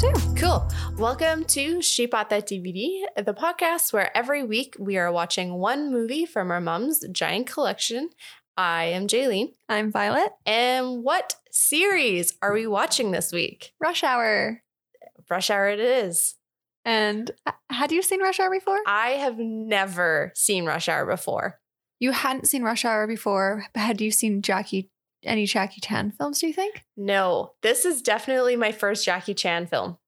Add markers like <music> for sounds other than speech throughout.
Cool. Welcome to She Bought That DVD, the podcast where every week we are watching one movie from our mom's giant collection. I am Jaylene. I'm Violet. And what series are we watching this week? Rush Hour. Rush Hour it is. And uh, had you seen Rush Hour before? I have never seen Rush Hour before. You hadn't seen Rush Hour before, but had you seen Jackie any Jackie Chan films, do you think? No, this is definitely my first Jackie Chan film.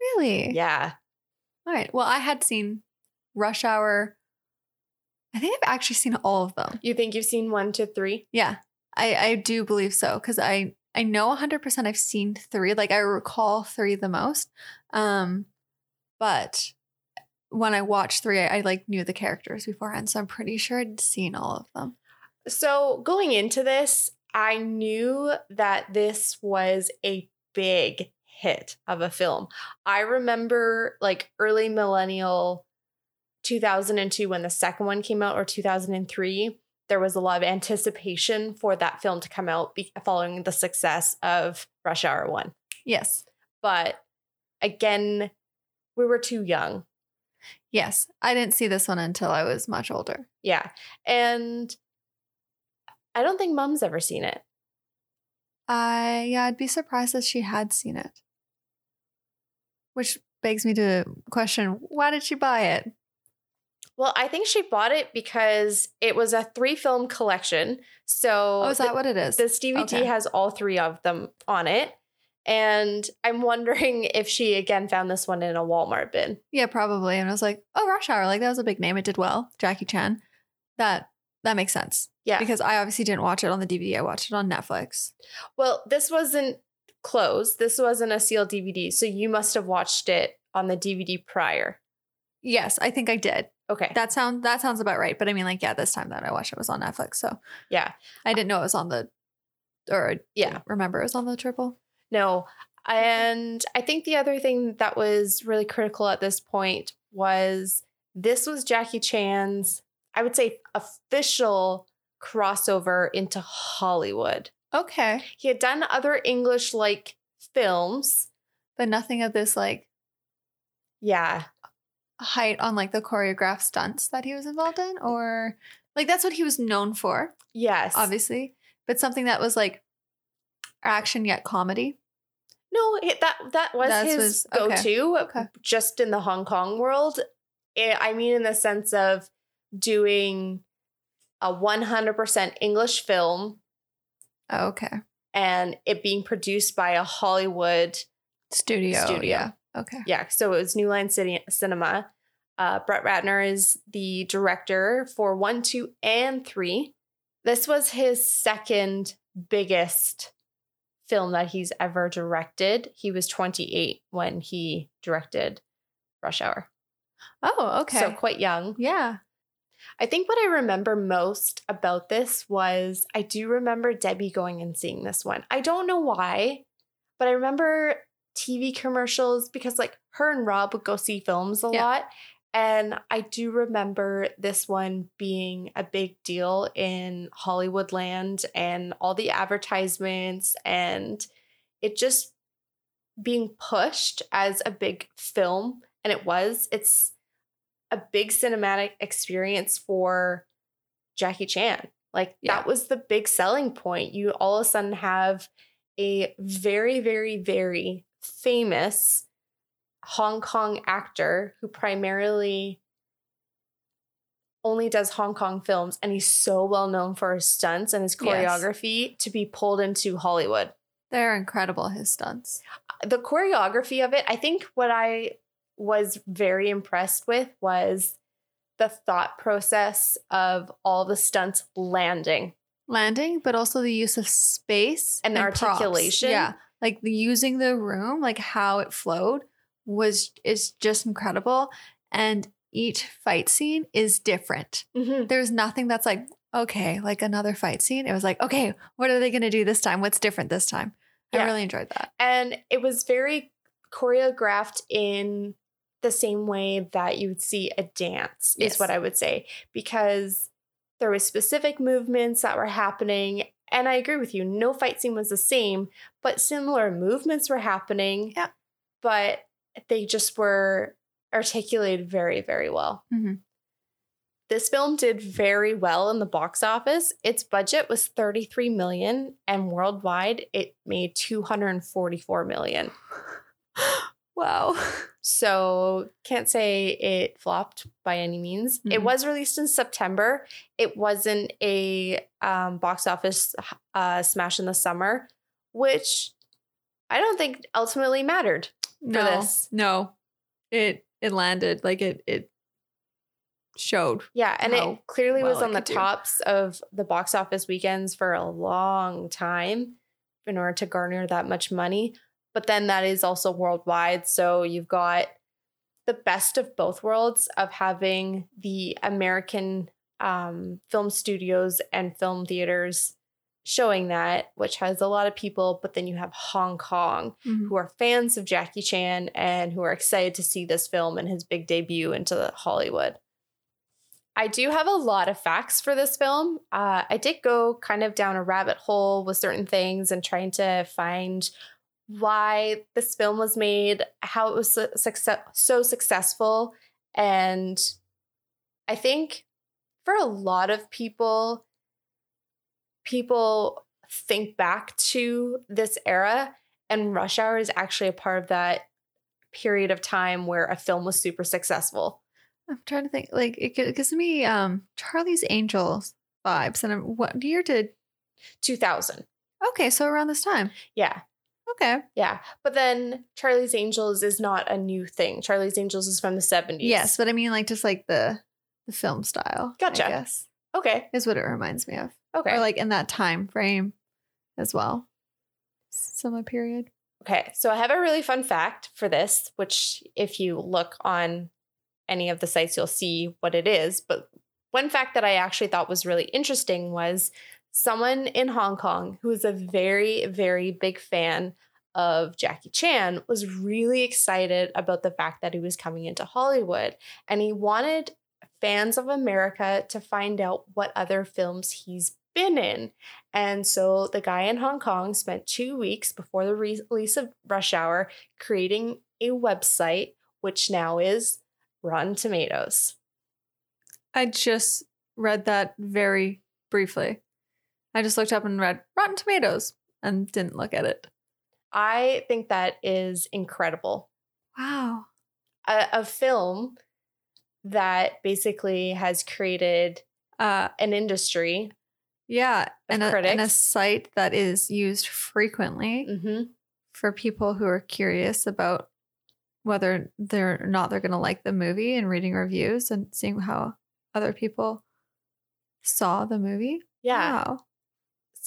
Really? Yeah. All right. Well, I had seen Rush Hour. I think I've actually seen all of them. You think you've seen one to three? Yeah, I, I do believe so because I I know 100% I've seen three. Like I recall three the most. Um, but when I watched three, I, I like knew the characters beforehand, so I'm pretty sure I'd seen all of them. So going into this, I knew that this was a big hit of a film. I remember like early millennial 2002 when the second one came out or 2003 there was a lot of anticipation for that film to come out be- following the success of Rush Hour 1. Yes. But again, we were too young. Yes. I didn't see this one until I was much older. Yeah. And I don't think mom's ever seen it. I yeah, I'd be surprised if she had seen it. Which begs me to question why did she buy it? Well, I think she bought it because it was a three film collection. So Oh, is that what it is? this DVD Okay. has all three of them on it. And I'm wondering <laughs> if she again found this one in a Walmart bin. Yeah, probably. And I was like, oh, Rush Hour, like that was a big name. It did well. Jackie Chan. That that makes sense. Yeah. Because I obviously didn't watch it on the DVD. I watched it on Netflix. Well, this wasn't closed. This wasn't a sealed DVD. So you must have watched it on the DVD prior. Yes, I think I did. Okay. That sound that sounds about right. But I mean, like, yeah, this time that I watched it was on Netflix. So yeah. I didn't know it was on the or Yeah. remember it was on the triple. No. And I think the other thing that was really critical at this point was this was Jackie Chan's, I would say, official crossover into Hollywood. Okay. He had done other English like films. But nothing of this like Yeah. height on like the choreographed stunts that he was involved in, or like that's what he was known for, Yes. obviously. But something that was like action yet comedy. No, it, that that was That his was- go-to Okay. just in the Hong Kong world. Eh, I mean in the sense of doing a 100% English film Oh, okay. and it being produced by a Hollywood Studio. Studio. Yeah. Okay. yeah so it was new line City cinema uh, brett ratner is the director for one two and three this was his second biggest film that he's ever directed he was 28 when he directed rush hour Oh, okay. so quite young yeah. I think what i remember most about this was i do remember debbie going and seeing this one i don't know why but i remember TV commercials because like her and Rob would go see films a Yeah. lot. And I do remember this one being a big deal in Hollywood land and all the advertisements and it just being pushed as a big film. And it was, it's a big cinematic experience for Jackie Chan. Like Yeah. that was the big selling point. You all of a sudden have a very, very, very famous Hong Kong actor who primarily only does Hong Kong films and he's so well known for his stunts and his Yes. choreography to be pulled into Hollywood. They're incredible, his stunts. The choreography of it, I think what I was very impressed with was the thought process of all the stunts landing. Landing, but also the use of space And the props. articulation. Yeah. Like the using the room, like how it flowed was is just incredible. And each fight scene is different. Mm-hmm. There's nothing that's like, okay, like another fight scene. It was like, okay, what are they gonna do this time? What's different this time? I really enjoyed that. And it was very choreographed in the same way that you would see a dance, Yes. is what I would say, because there was specific movements that were happening. And I agree with you, no fight scene was the same, but similar movements were happening. Yeah. but they just were articulated very, very well. Mhm. This film did very well in the box office. Its budget was 33 million and worldwide it made 244 million. <laughs> Wow. <laughs> So can't say it flopped by any means. It Mhm. was released in September. It wasn't a um, box office uh, smash in the summer, which I don't think ultimately mattered. no, this. No. It it landed like it it showed. Yeah, and it clearly was well it on the could do. tops of the box office weekends for a long time in order to garner that much money. But then that is also worldwide. So you've got the best of both worlds of having the American um, film studios and film theaters showing that, which has a lot of people. But then you have Hong Kong, Mhm. who are fans of Jackie Chan and who are excited to see this film and his big debut into Hollywood. I do have a lot of facts for this film. Uh, I did go kind of down a rabbit hole with certain things and trying to find why this film was made, how it was so, success- so successful. And I think for a lot of people, people think back to this era, and Rush Hour is actually a part of that period of time where a film was super successful. I'm trying to think. Like it, it gives me um Charlie's Angels vibes. And I'm, what year did? 2000. Okay, so around this time. Yeah. Okay. Yeah. But then Charlie's Angels is not a new thing. Charlie's Angels is from the 70s. Yes, but I mean like just like the the film style. Gotcha. I guess Okay. is what it reminds me of. Okay. Or like in that time frame as well. Similar period. Okay, so I have a really fun fact for this, which if you look on any of the sites, you'll see what it is. But one fact that I actually thought was really interesting was someone in Hong Kong who is a very, very big fan of Jackie Chan was really excited about the fact that he was coming into Hollywood and he wanted fans of America to find out what other films he's been in. And so the guy in Hong Kong spent two weeks before the release of Rush Hour creating a website, which now is Rotten Tomatoes. I just read that very briefly. I just looked up and read Rotten Tomatoes and didn't look at it. I think that is incredible. Wow. A, a film that basically has created Uh an industry. yeah, and a, and a site that is used frequently hmm for people who are curious about whether they're or not they're going to like the movie and reading reviews and seeing how other people saw the movie. Yeah. Wow.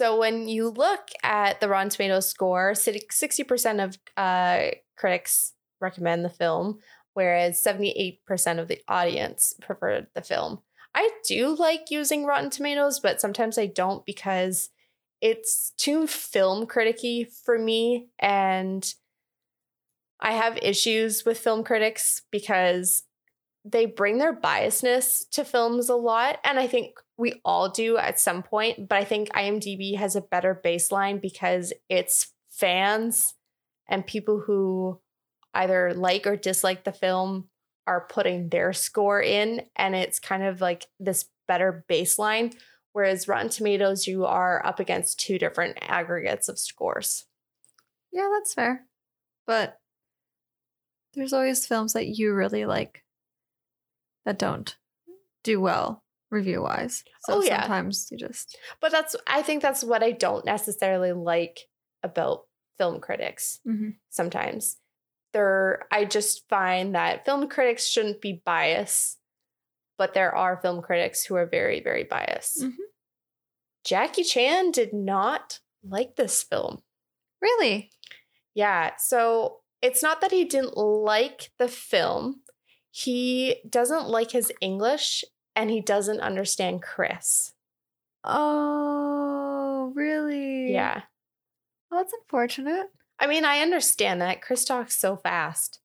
So when you look at the Rotten Tomatoes score, 60% of uh, critics recommend the film, whereas 78% of the audience preferred the film. I do like using Rotten Tomatoes, but sometimes I don't because it's too film criticky for me. And I have issues with film critics because they bring their biasness to films a lot. And I think we all do at some point. But I think IMDb has a better baseline because it's fans and people who either like or dislike the film are putting their score in. And it's kind of like this better baseline. Whereas Rotten Tomatoes, you are up against two different aggregates of scores. Yeah, that's fair. But there's always films that you really like that don't do well review wise. So Oh, yeah. sometimes you just But that's, I think that's what I don't necessarily like about film critics. Mhm. sometimes. There, I just find that film critics shouldn't be biased, but there are film critics who are very, very biased. Mhm. Jackie Chan did not like this film. really Yeah, so it's not that he didn't like the film, he doesn't like his English and he doesn't understand Chris. Oh, really? Yeah. Well, that's unfortunate. I mean, I understand that. Chris talks so fast.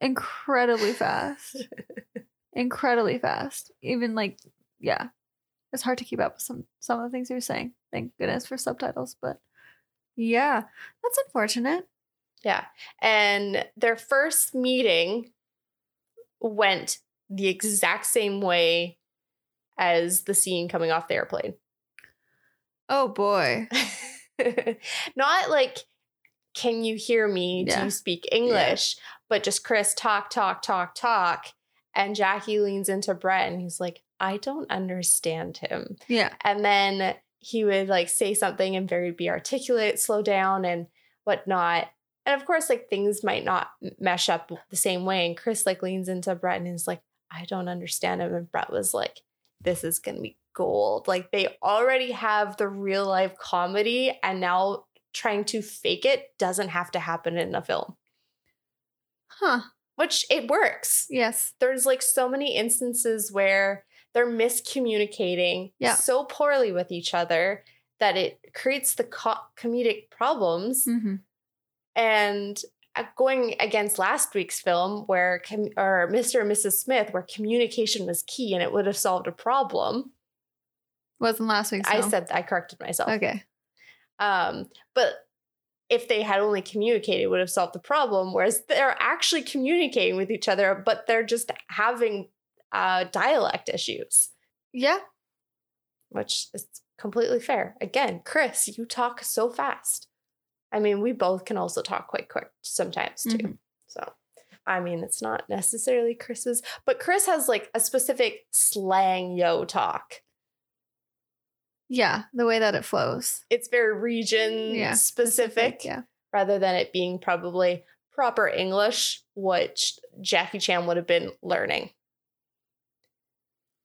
Incredibly <laughs> fast. Incredibly fast. Even like, yeah. It's hard to keep up with some some of the things you're saying. Thank goodness for subtitles, but yeah, that's unfortunate. Yeah. And their first meeting went the exact same way as the scene coming off the airplane. Oh boy. <laughs> Not like, can you hear me? Yeah. Do you speak English? But just Chris talk, talk, talk, talk. And Jackie leans into Brett and he's like, I don't understand him. Yeah. And then he would like say something and very be articulate, slow down and whatnot. And of course, like things might not mesh up the same way. And Chris like leans into Brett and is like, I don't understand him. And Brett was like, this is going to be gold. Like they already have the real life comedy and now trying to fake it doesn't have to happen in a film, Huh. which it works Yes. there's like so many instances where they're miscommunicating Yeah. so poorly with each other that it creates the co- comedic problems hmm and uh, going against last week's film where com- or Mr. and Mrs. Smith where communication was key and it would have solved a problem Wasn't last week's. I film. said I corrected myself Okay. um but if they had only communicated it would have solved the problem whereas they're actually communicating with each other but they're just having uh dialect issues Yeah. which is completely fair. Again, Chris, you talk so fast. I mean, we both can also talk quite quick sometimes too. Mhm. So, I mean, it's not necessarily Chris's, but Chris has like a specific slang yo talk. Yeah. The way that it flows. It's very region Yeah. specific Yeah. rather than it being probably proper English, which Jackie Chan would have been learning.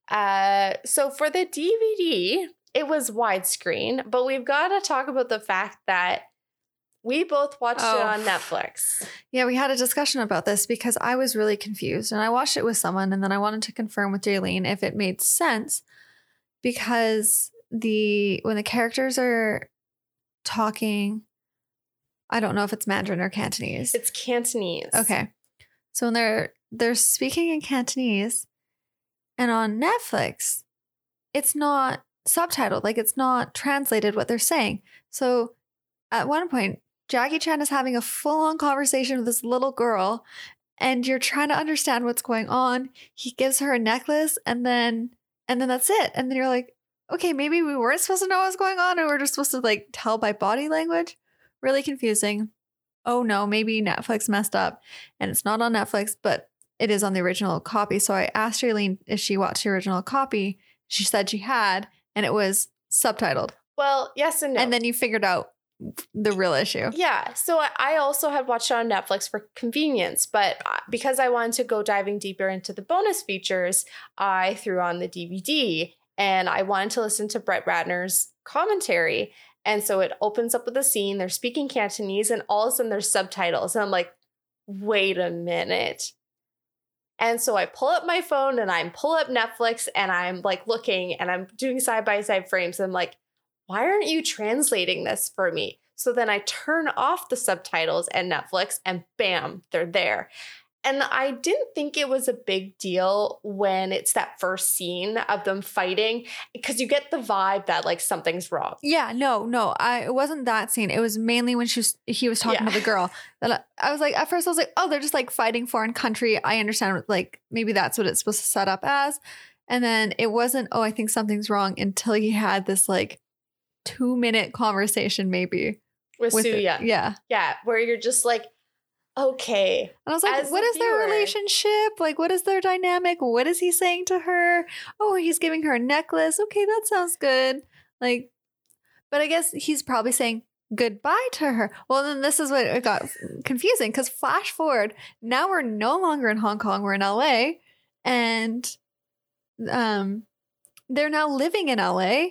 Uh, so for the DVD, it was widescreen, but we've got to talk about the fact that we both watched Oh. it on oh. Netflix. Yeah, we had a discussion about this because I was really confused and I watched it with someone and then I wanted to confirm with Jaylene if it made sense because the when the characters are talking I don't know if it's Mandarin or Cantonese. It's Cantonese. okay. So when they're they're speaking in Cantonese and on Netflix it's not subtitled like it's not translated what they're saying. So at one point Jackie Chan is having a full on conversation with this little girl, and you're trying to understand what's going on. He gives her a necklace, and then and then that's it. And then you're like, okay, maybe we weren't supposed to know what's going on, and we're just supposed to like tell by body language. Really confusing. Oh no, maybe Netflix messed up, and it's not on Netflix, but it is on the original copy. So I asked Jaylene if she watched the original copy. She said she had, and it was subtitled. Well, yes and no. And then you figured out the real issue. Yeah. So I- also had watched it on Netflix for convenience, but uh, because I wanted to go diving deeper into the bonus features, I threw on the DVD and I wanted to listen to Brett Ratner's commentary. And so it opens up with a scene, they're speaking Cantonese, and all of a sudden there's subtitles. And I'm like, wait a minute. And so I pull up my phone and I'm pull up Netflix and I'm like looking and I'm doing side by side frames. And I'm like, why aren't you translating this for me? So then I turn off the subtitles and Netflix and bam, they're there. And I didn't think it was a big deal when it's that first scene of them fighting because you get the vibe that like something's wrong. Yeah, no, no, I it wasn't that scene. It was mainly when she was he was talking Yeah. to the girl. That I, I was like, at first I was like, oh, they're just like fighting foreign country. I understand, like maybe that's what it's supposed to set up as. And then it wasn't. Oh, I think something's wrong until he had this like two minute conversation, maybe With, with it. Suya. Yeah, Yeah, where you're just like, okay. and I was like, As what the their relationship? Like, what is their dynamic? What is he saying to her? Oh, he's giving her a necklace. Okay, that sounds good. Like, but I guess he's probably saying goodbye to her. Well, then this is what it got confusing because flash forward, now we're no longer in Hong Kong, we're in LA, and um, they're now living in LA.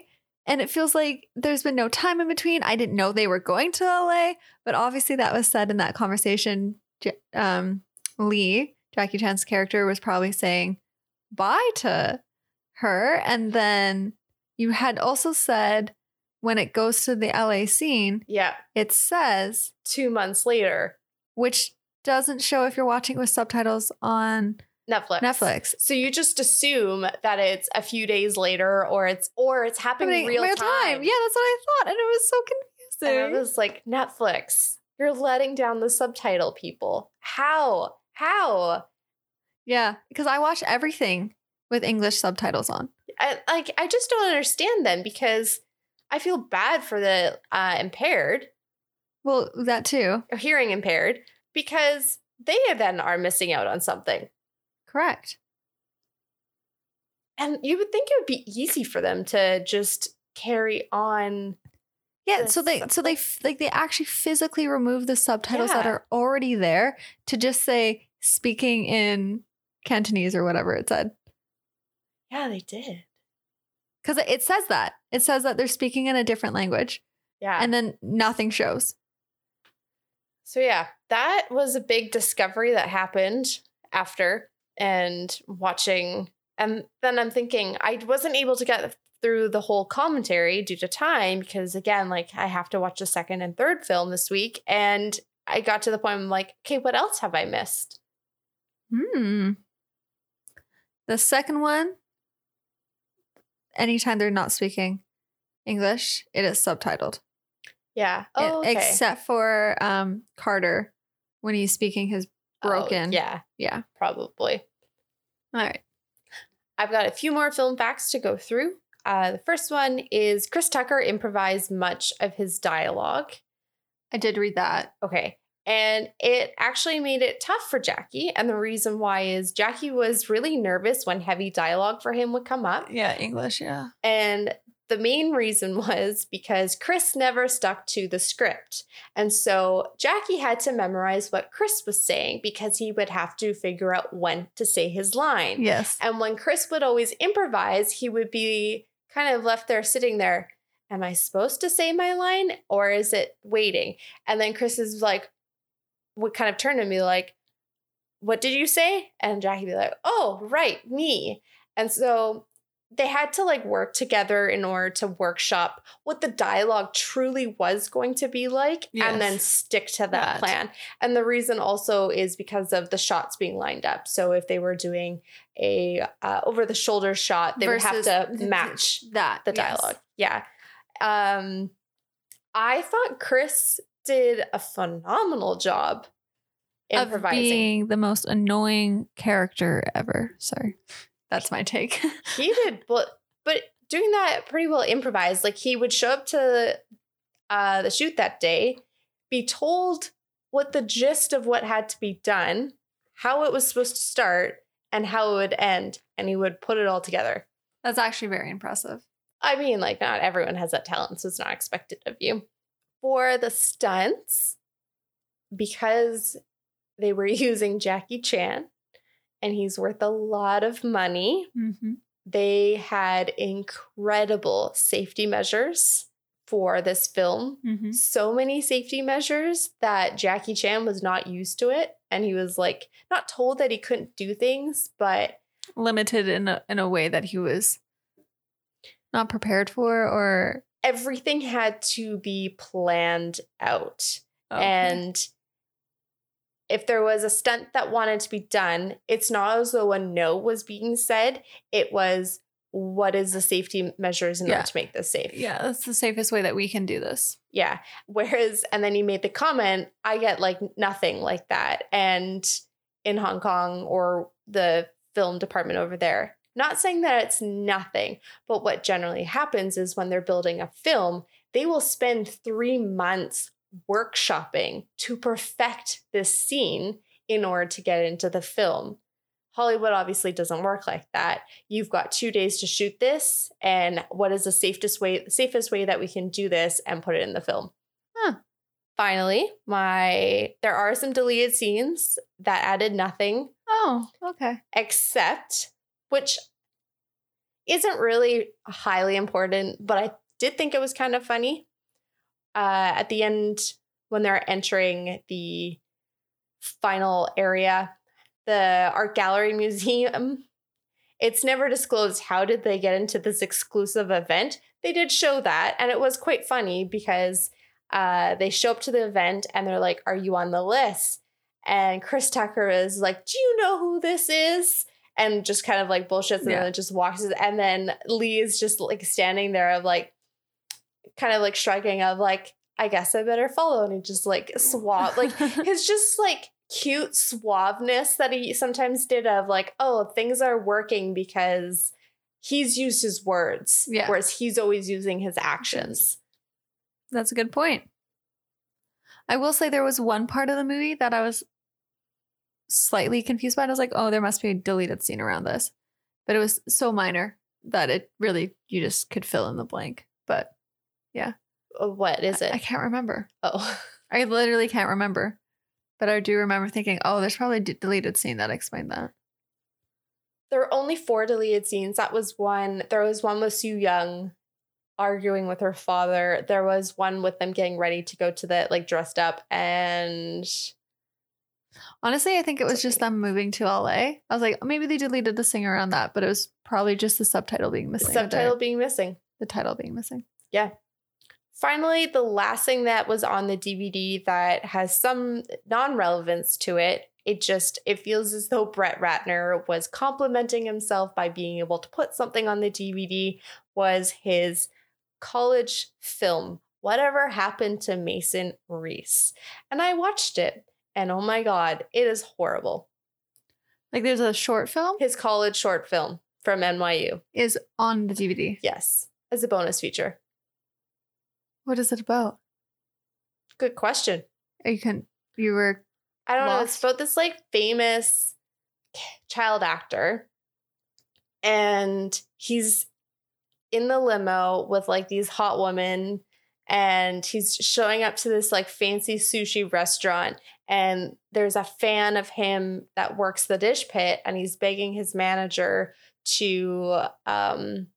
And it feels like there's been no time in between. I didn't know they were going to LA, but obviously that was said in that conversation. Um, Lee, Jackie Chan's character, was probably saying bye to her. And then you had also said when it goes to the LA scene, Yeah. it says, Two months later, which doesn't show if you're watching with subtitles on Netflix. Netflix. So you just assume that it's a few days later or it's or it's happening Happening real, time. Yeah, that's what I thought. And it was so confusing. And I was like, Netflix, You're letting down the subtitle people. How? How? Yeah, because I watch everything with English subtitles on. I, like I just don't understand them because I feel bad for the uh, impaired Well, that too. or hearing impaired because they then are missing out on something. Correct. And you would think it would be easy for them to just carry on. Yeah, The so they so they like they actually physically remove the subtitles that are already there to just say speaking in Cantonese or whatever it said. Yeah, they did. Cuz it says that. It says that they're speaking in a different language Yeah. and then nothing shows. So yeah, that was a big discovery that happened after and watching and then I'm thinking I wasn't able to get through the whole commentary due to time because again like I have to watch the second and third film this week and I got to the point I'm like, okay, what else have I missed? Hmm. The second one anytime they're not speaking English, it is subtitled. Yeah. Oh, okay. Except for um Carter when he's speaking his Oh, broken. yeah, Yeah. probably. All right. I've got a few more film facts to go through. Uh, the first one is Chris Tucker improvised much of his dialogue. I did read that. Okay. And it actually made it tough for Jackie. And the reason why is Jackie was really nervous when heavy dialogue for him would come up. Yeah, English, yeah. And the main reason was because Chris never stuck to the script. And so Jackie had to memorize what Chris was saying because he would have to figure out when to say his line. Yes. And when Chris would always improvise, he would be kind of left there sitting there. Am I supposed to say my line or is it waiting? And then Chris is like, would kind of turn to me like, What did you say? And Jackie would be like, Oh, right, me. And so they had to like work together in order to workshop what the dialogue truly was going to be like and then stick to that, That. plan. And the reason also is because of the shots being lined up. So if they were doing a uh, over the shoulder shot, they would have to match that the yes. dialogue. Yeah. Um I thought Chris did a phenomenal job of being the most annoying character ever. Sorry. That's my take. <laughs> he did well, but doing that pretty well improvised. Like he would show up to uh the shoot that day, be told what the gist of what had to be done, how it was supposed to start, and how it would end, and he would put it all together. That's actually very impressive. I mean, like, not everyone has that talent, so it's not expected of you. For the stunts, because they were <laughs> using Jackie Chan and he's worth a lot of money, Mm-hmm. they had incredible safety measures for this film. Mm-hmm. So many safety measures that Jackie Chan was not used to it. And he was like, not told that he couldn't do things, but Limited in a in a way that he was not prepared for or everything had to be planned out. Okay. And if there was a stunt that wanted to be done, it's not as though a no was being said. It was, what is the safety measures in Yeah. order to make this safe? yeah, that's the safest way that we can do this. Yeah. Whereas, and then he made the comment, I get like nothing like that. And in Hong Kong or the film department over there, not saying that it's nothing, but what generally happens is when they're building a film, they will spend three months workshopping to perfect this scene in order to get into the film. Hollywood obviously doesn't work like that. You've got two days to shoot this, and what is the safest way safest way that we can do this and put it in the film? Huh. Finally, my there are some deleted scenes that added nothing Oh, okay. except which isn't really highly important, but I did think it was kind of funny. Uh, at the end, when they're entering the final area, the art gallery <laughs> museum, it's never disclosed how did they get into this exclusive event. They did show that, and it was quite funny because uh, they show up to the event and they're like, "Are you on the list?" And Chris Tucker is like, "Do you know who this is?" And just kind of like bullshits and Yeah. then just walks. And then Lee is just like standing there of like, kind of like shrugging of like, I guess I better follow. And he just like suave, like <laughs> his just like cute suaveness that he sometimes did of like, oh, things are working because he's used his words, Yeah. whereas he's always using his actions. That's a good point. I will say there was one part of the movie that I was slightly confused by. I was like, oh, there must be a deleted scene around this. But it was so minor that it really, you just could fill in the blank. But Uh, What is it? I can't remember. oh, <laughs> I literally can't remember. But I do remember thinking, oh, there's probably a d- deleted scene that explained that. there were only four deleted scenes. That was one. There was one with Soo Yung arguing with her father. There was one with them getting ready to go to the like dressed up and Honestly, I think it was just them moving to LA. I was like, maybe they deleted the singer around that, but it was probably just the subtitle being missing. the- subtitle being missing. the title being missing. Finally, the last thing that was on the DVD that has some non-relevance to it, it just it feels as though Brett Ratner was complimenting himself by being able to put something on the DVD was his college film Whatever Happened to Mason Reese. And I watched it and oh my god, it is horrible. Like there's a short film His college short film from NYU. is on the DVD. Yes, as a bonus feature. What is it about? Good question. You can you were I don't know. It's about this like famous child actor, and he's in the limo with like these hot women, and he's showing up to this like fancy sushi restaurant. And there's a fan of him that works the dish pit, and he's begging his manager to um,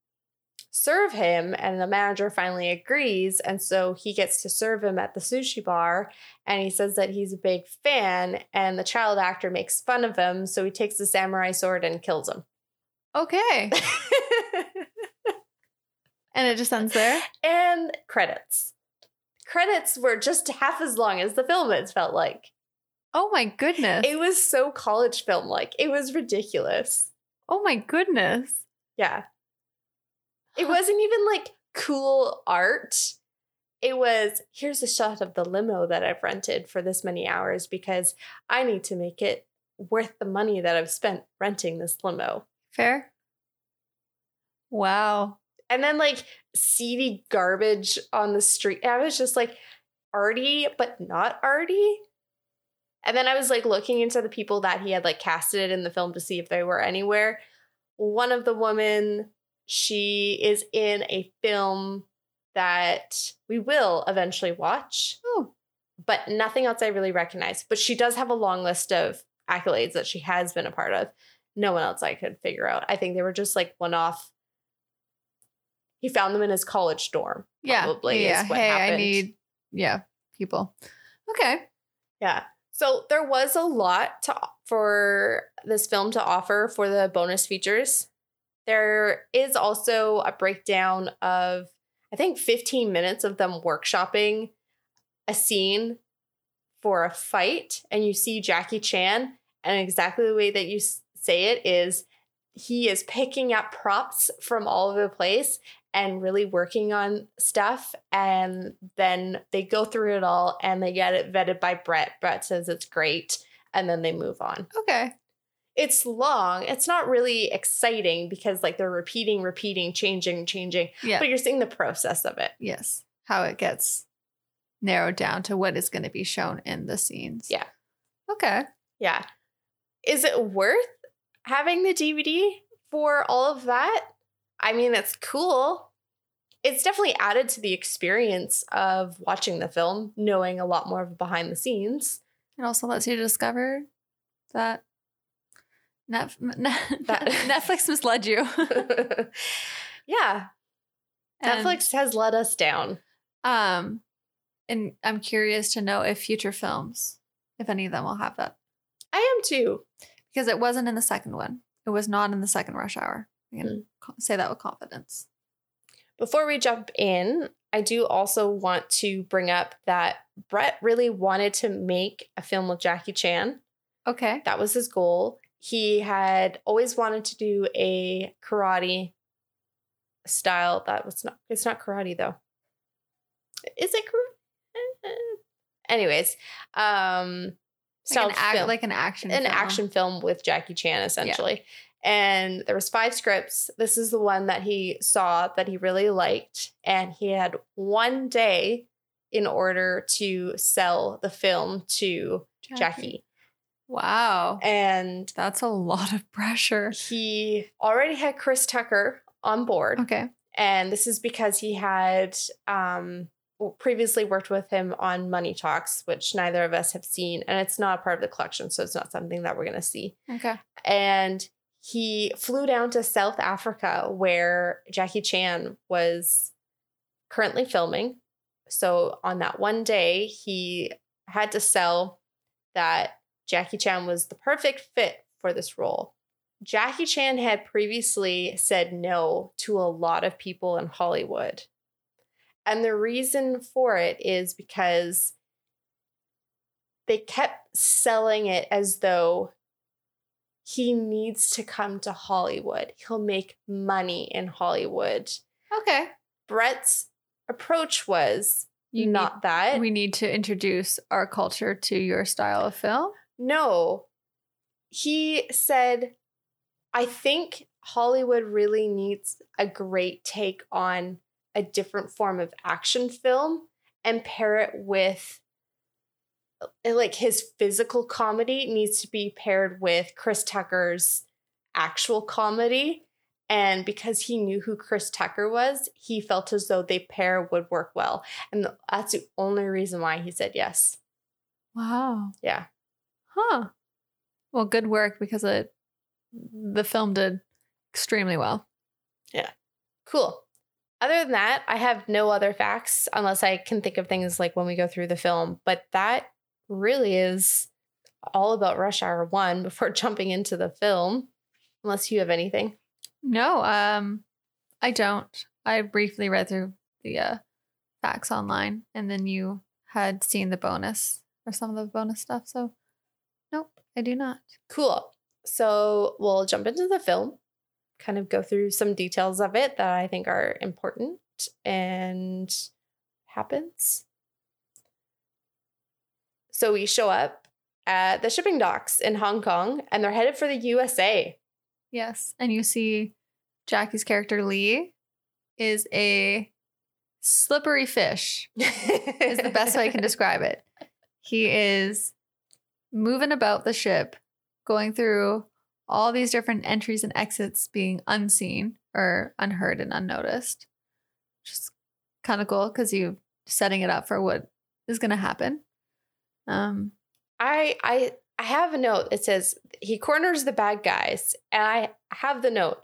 serve him. And the manager finally agrees. And so he gets to serve him at the sushi bar and he says that he's a big fan and the child actor makes fun of him so he takes the samurai sword and kills him okay. <laughs> and it just ends there. and credits credits were just half as long as the film it felt like Oh my goodness. it was so college film like it was ridiculous oh my goodness. yeah it wasn't even like cool art it was here's a shot of the limo that i've rented for this many hours because i need to make it worth the money that i've spent renting this limo Fair. Wow. and then like seedy garbage on the street. I was just like arty, but not arty. And then I was like looking into the people that he had like casted in the film to see if they were anywhere. One of the women, she is in a film that we will eventually watch, Oh, but nothing else I really recognize. But she does have a long list of accolades that she has been a part of. No one else I could figure out. I think they were just like one off. He found them in his college dorm. yeah. Probably is yeah. what hey, I need yeah, people. Okay. Yeah. So there was a lot to for this film to offer for the bonus features. There is also a breakdown of I think 15 minutes of them workshopping a scene for a fight and you see Jackie Chan and exactly the way that you say it is he is picking up props from all over the place and really working on stuff. And then they go through it all and they get it vetted by Brett. Brett says it's great. And then they move on. Okay. It's long. It's not really exciting because like they're repeating, repeating, changing, changing, Yeah. but you're seeing the process of it. yes. How it gets narrowed down to what is going to be shown in the scenes. Yeah. Okay. Yeah. Is it worth having the DVD for all of that? I mean, it's cool. It's definitely added to the experience of watching the film, knowing a lot more of behind the scenes. It also lets you discover that <laughs> Net- That- <laughs> Netflix misled you. <laughs> yeah, And, Netflix has let us down. Um, and I'm curious to know if future films, if any of them will have that, I am too. because it wasn't in the second one. It was not in the second Rush Hour. I can Mm. say that with confidence. Before we jump in, I do also want to bring up that Brett really wanted to make a film with Jackie Chan. Okay. That was his goal. He had always wanted to do a karate style. That was not. It's not karate though. Is it karate? anyways, um, Like an, act, like an action. an film. action film with Jackie Chan essentially. And there was five scripts. This is the one that he saw that he really liked and he had one day in order to sell the film to Jackie. Wow. And That's a lot of pressure. he already had Chris Tucker on board. Okay. And this is because he had um, previously worked with him on Money Talks, which neither of us have seen. And it's not a part of the collection. So it's not something that we're going to see. Okay. and he flew down to South Africa where Jackie Chan was currently filming. So on that one day, he had to sell that Jackie Chan was the perfect fit for this role. Jackie Chan had previously said no to a lot of people in Hollywood. And the reason for it is because they kept selling it as though he needs to come to Hollywood. He'll make money in Hollywood. Okay. Brett's approach was You not that. we need to introduce our culture to your style of film. No. He said, I think Hollywood really needs a great take on a different form of action film and pair it with uh, like his physical comedy needs to be paired with Chris Tucker's actual comedy. And because he knew who Chris Tucker was, he felt as though they pair would work well. And that's the only reason why he said yes. Wow. Yeah. Huh. Well, good work because it the film did extremely well. Yeah. Cool. Other than that, I have no other facts unless I can think of things like when we go through the film. But that really is all about Rush Hour 1 <laughs> before jumping into the film, unless you have anything. No, um, I don't. I briefly read through the uh, facts online, and then you had seen the bonus or some of the bonus stuff. So, nope, I do not. Cool. So we'll jump into the film, kind of go through some details of it that I think are important and happens. So we show up at the shipping docks in Hong Kong and they're headed for the USA. Yes, and you see Jackie's character Lee is a slippery fish. Is the best way I can <laughs> describe it. He is moving about the ship, going through all these different entries and exits being unseen or unheard and unnoticed. Just kind of cool because you're setting it up for what is going to happen. Um, I I I have a note. It says he corners the bad guys, and I have the note.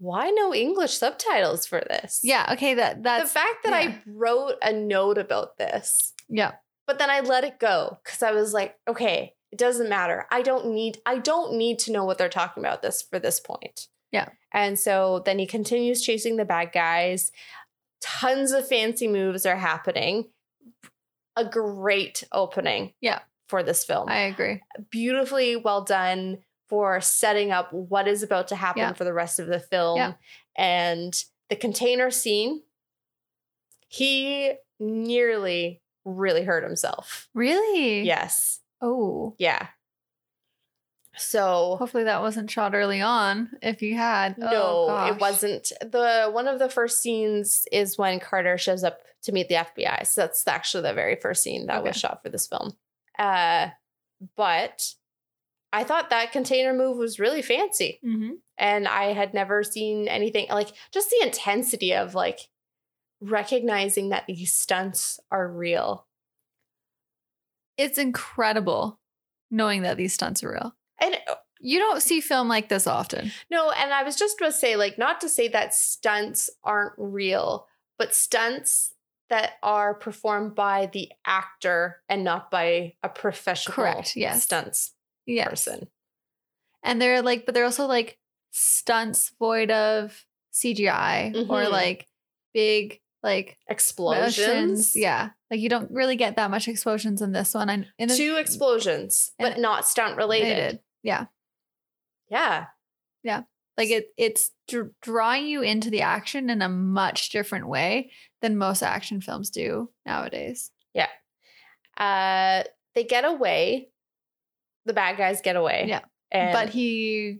Why no English subtitles for this? yeah, okay, that that's the fact that yeah. I wrote a note about this, yeah, but then I let it go because I was like, okay, it doesn't matter. I don't need I don't need to know what they're talking about this for this point. Yeah. And so then he continues chasing the bad guys. Tons of fancy moves are happening. A great opening. Yeah. For this film. I agree. beautifully well done for setting up what is about to happen Yeah. for the rest of the film. Yeah. And the container scene, he nearly really hurt himself. Really? Yes. Oh, Yeah. So hopefully that wasn't shot early on. If you had, no, oh, it wasn't. The one of the first scenes is when Carter shows up to meet the FBI. So that's actually the very first scene that was shot for this film. Uh but I thought that container move was really fancy. Mhm. and I had never seen anything like just the intensity of like recognizing that these stunts are real. It's incredible knowing that these stunts are real. And uh, You don't see film like this often. no, and I was just going to say like not to say that stunts aren't real, but stunts that are performed by the actor and not by a professional Correct, yes. stunts Yes. person. And they're like, but they're also like stunts void of CGI or Mhm. like big like Explosions. motions. Yeah. Like you don't really get that much explosions in this one. And in Two explosions, but not stunt related. related. Yeah. Yeah. Like it it's dr- drawing you into the action in a much different way than most action films do nowadays. Yeah. Uh, they get away. The bad guys get away. Yeah. And but he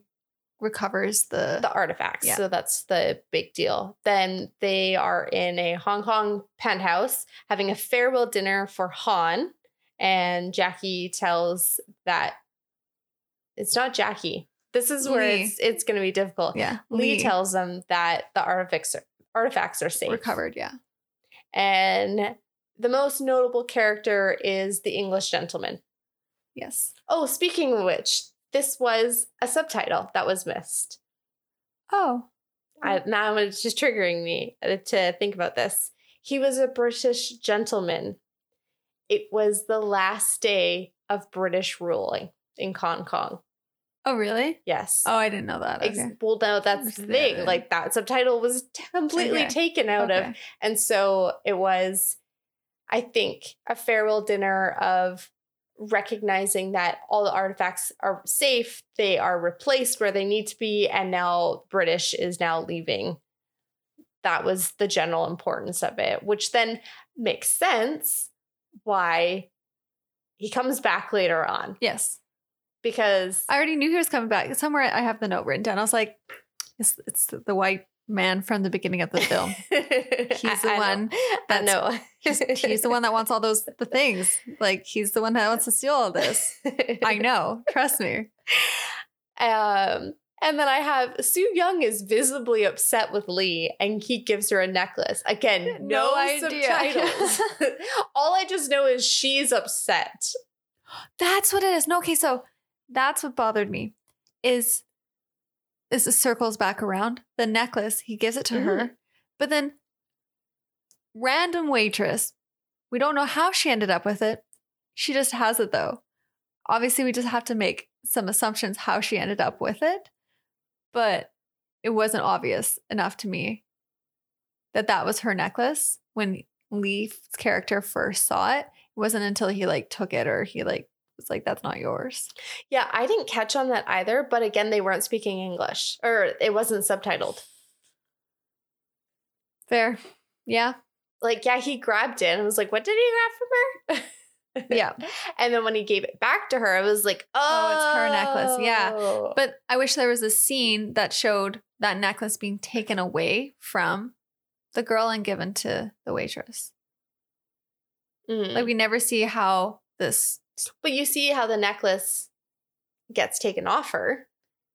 recovers the, the artifacts. Yeah. So that's the big deal. Then they are in a Hong Kong penthouse having a farewell dinner for Han. And Jackie tells that it's not Jackie. This is where Lee. it's it's going to be difficult. yeah Lee, tells them that the artifacts are, artifacts are safe. recovered. Yeah. And the most notable character is the English gentleman. Yes. Oh, speaking of which, this was a subtitle that was missed. Oh. I, now it's just triggering me uh, to think about this. He was a British gentleman. It was the last day of British ruling in Hong Kong. Oh really? Yes. Oh, I didn't know that. Ex- Okay. Well, no, that's the thing. Like that subtitle was completely Okay. taken out of And so it was, I think, a farewell dinner of recognizing that all the artifacts are safe, they are replaced where they need to be, and now British is now leaving. That was the general importance of it, which then makes sense why he comes back later on Yes. because I already knew he was coming back. Somewhere I have the note written down. I was like, it's, it's the white man from the beginning of the film. <laughs> he's the one I know. <laughs> He's, he's the one that wants all those the things. Like he's the one that wants to steal all this. I <laughs> know. Trust me. Um, and then I have Soo Yung is visibly upset with Lee, and he gives her a necklace. Again, no, No idea. subtitles. All I just know is she's upset. That's what it is. No, okay, so that's what bothered me. Is this circles back around the necklace? He gives it to her, but then random waitress. We don't know how she ended up with it. She just has it though. Obviously, we just have to make some assumptions how she ended up with it, but it wasn't obvious enough to me that that was her necklace when Lee's character first saw it. It wasn't until he like took it or he like was like, "That's not yours." Yeah, I didn't catch on that either. But again, they weren't speaking English, or it wasn't subtitled. Fair, yeah, Like, yeah, he grabbed it and was like, "What did he grab from her?" yeah. <laughs> and then when he gave it back to her, it was like, "Oh, Oh, it's her necklace, yeah. But But I wish there was a scene that showed that necklace being taken away from the girl and given to the waitress. Mm. Like we never see how this but you see how the necklace gets taken off her.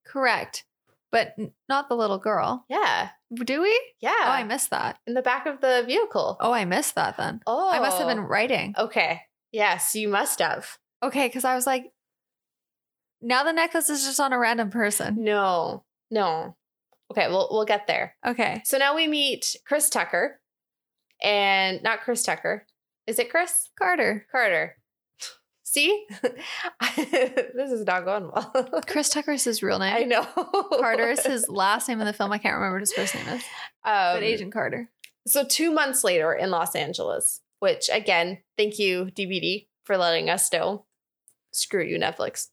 correct, but n- not the little girl. Yeah, Do we? yeah. Oh, I missed that. in the back of the vehicle. Oh, I missed that then. Oh, I must have been oh. writing. okay. Yes, you must have. Okay, because I was like, now the necklace is just on a random person. No, no. Okay, we'll we'll get there. Okay. So now we meet Chris Tucker, and not Chris Tucker. Is it Chris Carter. Carter? See, <laughs> this is not going well. Chris Tucker is his real name. I know. Carter is his <laughs> last name in the film. I can't remember what his first name is. Um, But Agent Carter. So two months later in Los Angeles, which again, thank you DVD for letting us know. Screw you, Netflix.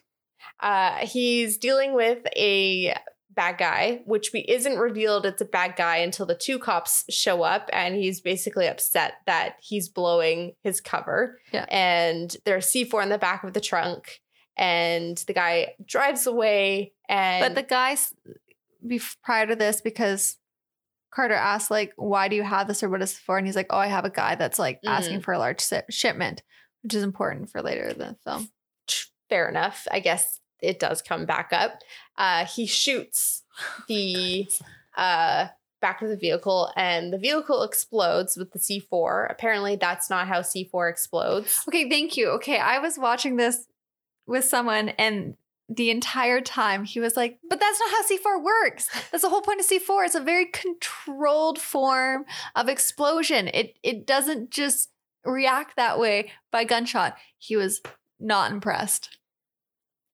<laughs> uh, he's dealing with a bad guy, which we isn't revealed it's a bad guy until the two cops show up, and he's basically upset that he's blowing his cover. Yeah. And there's C4 in the back of the trunk, and the guy drives away. And But the guys prior to this, because Carter asks like, why do you have this or what is it for? And he's like, oh, I have a guy that's like mm. asking for a large shipment, which is important for later in the film. fair enough. I guess it does come back up. Uh, he shoots <laughs> the uh, back of the vehicle, and the vehicle explodes with the C4. Apparently, that's not how C4 explodes. Okay, thank you. Okay, I was watching this with someone and the entire time he was like, but that's not how C4 works. That's the whole point of C4. It's a very controlled form of explosion. It it doesn't just react that way by gunshot. He was not impressed.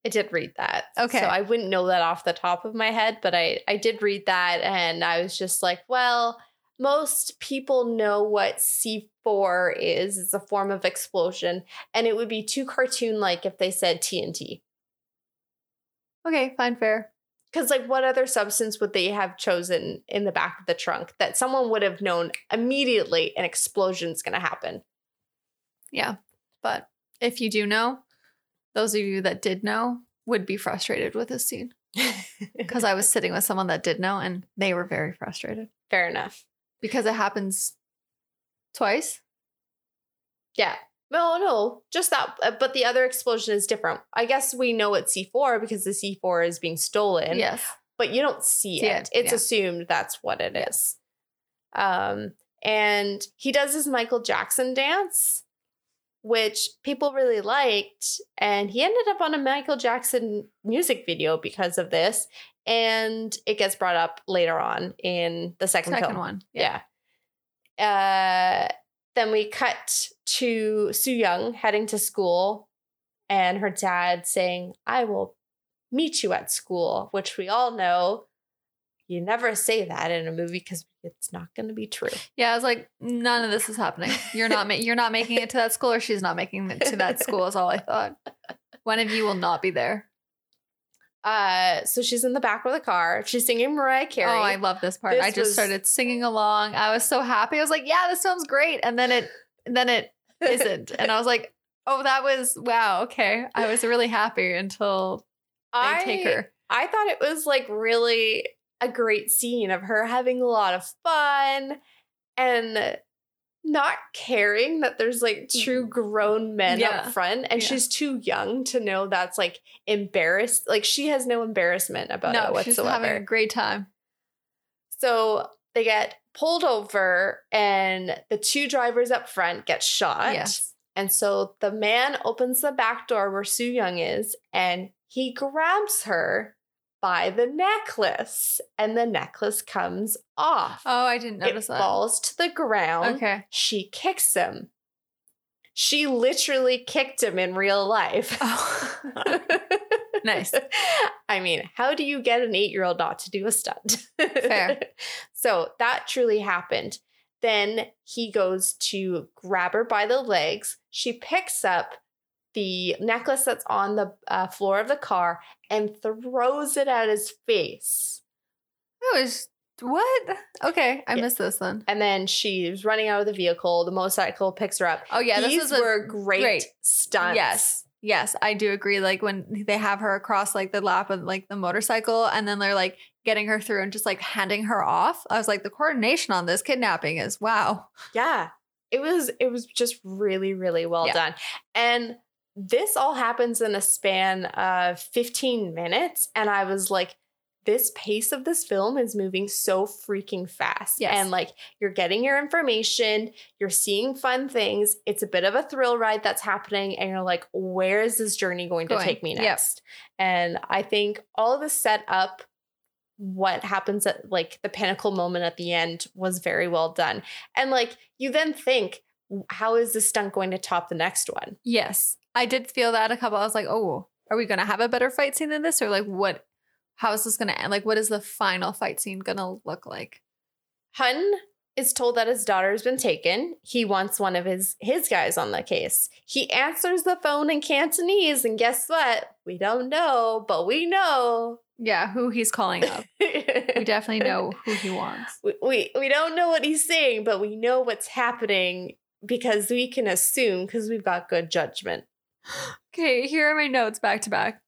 I did read that. Okay. So I wouldn't know that off the top of my head, but I, I did read that, and I was just like, well, most people know what C4 is. It's a form of explosion, and it would be too cartoon like if they said TNT. Okay, fine, fair. Because, like, what other substance would they have chosen in the back of the trunk that someone would have known immediately an explosion's going to happen? Yeah. But if you do know, those of you that did know would be frustrated with this scene because I was <laughs> sitting with someone that did know and they were very frustrated Fair enough. because it happens twice. Yeah. No, no, just that. uh, But the other explosion is different. I guess we know it's C4 because the C4 is being stolen. yes. but you don't see, See it. it, It's yeah. assumed that's what it Yeah. is. Um, and he does his Michael Jackson dance, which people really liked, and he ended up on a Michael Jackson music video because of this. And it gets brought up later on in the second, Second film. one. Yeah. Uh, then we cut to Soo Yung heading to school and her dad saying, I will meet you at school, which we all know you never say that in a movie because it's not going to be true. Yeah, I was like, none of this is happening. You're not ma- you're not making it to that school, or she's not making it to that school. Is all I thought. One of you will not be there. Uh, so she's in the back of the car. She's singing Mariah Carey. Oh, I love this part. This I just was- started singing along. I was so happy. I was like, yeah, this sounds great. And then it then it isn't. and I was like, oh, that was wow. Okay, I was really happy until they I take her. I thought it was like really a great scene of her having a lot of fun and not caring that there's like true mm-hmm. grown men Yeah. up front and Yeah. she's too young to know that's like embarrassed like she has no embarrassment about it No, she's whatsoever. having a great time. so they get pulled over and the two drivers up front get shot. Yes. And so the man opens the back door where Soo Yung is and he grabs her by the necklace and the necklace comes off. Oh, I didn't it notice that. falls to the ground. Okay. She kicks him. She literally kicked him in real life. Oh. <laughs> nice. I mean, how do you get an eight year old not to do a stunt? Fair. <laughs> so that truly happened. Then he goes to grab her by the legs. She picks up the necklace that's on the uh, floor of the car and throws it at his face. That was what? Okay, I Yeah. missed this then. And then she's running out of the vehicle. The motorcycle picks her up. Oh yeah, These this is a were great, great- stunts. Yes. Yes, I do agree. Like when they have her across like the lap of like the motorcycle and then they're like getting her through and just like handing her off. I was like, the coordination on this kidnapping is wow. Yeah. It was it was just really really well Yeah. done. And this all happens in a span of 15 minutes and I was like this pace of this film is moving so freaking fast. Yes. And like you're getting your information, you're seeing fun things. It's a bit of a thrill ride that's happening and you're like where is this journey going to Going. take me Yep. next? And I think all of the setup what happens at like the pinnacle moment at the end was very well done. And like you then think, how is this stunt going to top the next one? Yes. I did feel that a couple. I was like, oh, are we gonna have a better fight scene than this? Or like what how is this gonna end? Like what is the final fight scene gonna look like? Han is told that his daughter has been taken. He wants one of his his guys on the case. He answers the phone in Cantonese, and guess what? We don't know, but we know. Yeah, who he's calling up. <laughs> we definitely know <laughs> who he wants. we, we we don't know what he's saying, but we know what's happening because we can assume because we've got good judgment. Okay, here are my notes back to back.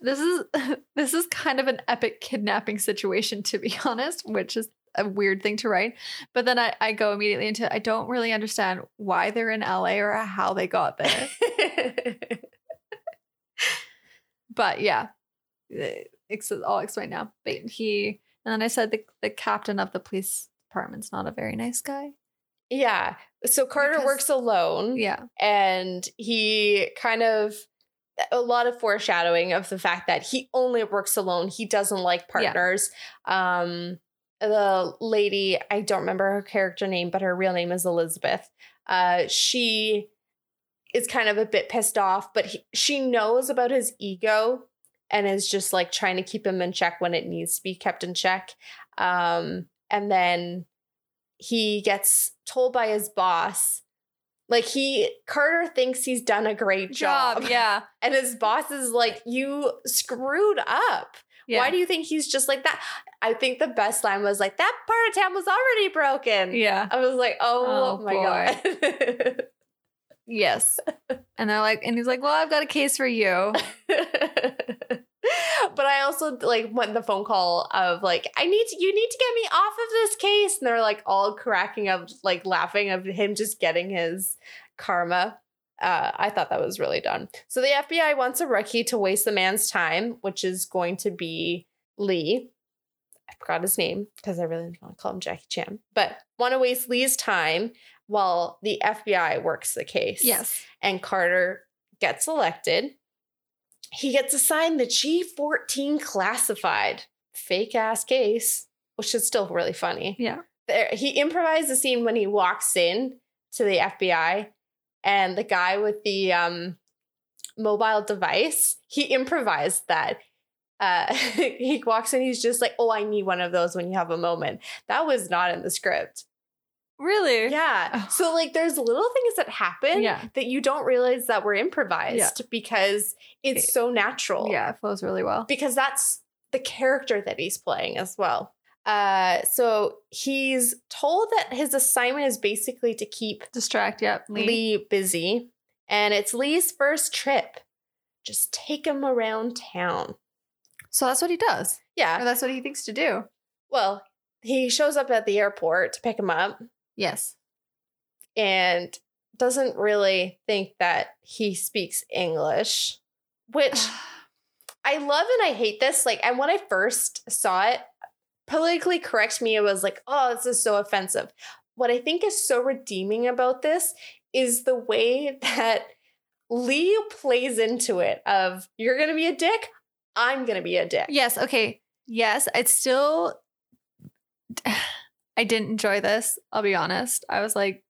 This is <laughs> this is kind of an epic kidnapping situation, to be <laughs> honest, which is a weird thing to write. But then I, I go immediately into I don't really understand why they're in LA or how they got there. <laughs> but yeah, eh, it's, I'll explain now. But he and then I said the the captain of the police department's not a very nice guy. yeah. So Carter Because- works alone. Yeah, and he kind of a lot of foreshadowing of the fact that he only works alone he doesn't like Yeah. partners um the lady i don't remember her character name but her real name is elizabeth uh she is kind of a bit pissed off but he, she knows about his ego and is just like trying to keep him in check when it needs to be kept in check um and then he gets told by his boss like he Carter thinks he's done a great job. job. Yeah, <laughs> And his boss is like, You screwed up. yeah. Why do you think he's just like that? I think the best line was like, That part of town was already broken. yeah. I was like, Oh, Oh, my boy. God. <laughs> Yes. And they're like, and he's like, well, I've got a case for you. <laughs> <laughs> but I also like went the phone call of like, I need to, you need to get me off of this case. And they're like all cracking up, like laughing of him just getting his karma. Uh, I thought that was really done. So the FBI wants a rookie to waste the man's time, which is going to be Lee. I forgot his name because I really want to call him Jackie Chan, but want to waste Lee's time while the FBI works the case. Yes. And Carter gets elected. He gets assigned the G14 classified fake ass case, which is still really funny. Yeah. There, he improvised the scene when he walks in to the FBI and the guy with the um, mobile device, he improvised that. Uh, <laughs> he walks in, he's just like, Oh, I need one of those when you have a moment. That was not in the script. Really? Yeah. Oh. So like there's little things that happen Yeah. that you don't realize that were improvised because it's It- so natural. Yeah, it flows really well. Because that's the character that he's playing as well. Uh so he's told that his assignment is basically to keep Distract, yep. Lee, Lee. busy. And it's Lee's first trip. Just take him around town. So that's what he does. Or Yeah. that's what he thinks to do. Well, he shows up at the airport to pick him up. Yes. and doesn't really think that he speaks English, which <sighs> I love and I hate this. Like, and when I first saw it, politically correct me, it was like, oh, this is so offensive. What I think is so redeeming about this is the way <laughs> that Lee plays into it of you're gonna be a dick, I'm gonna be a dick. yes. Okay. Yes. It's still. <sighs> <sighs> I didn't enjoy this. I'll be honest. I was like,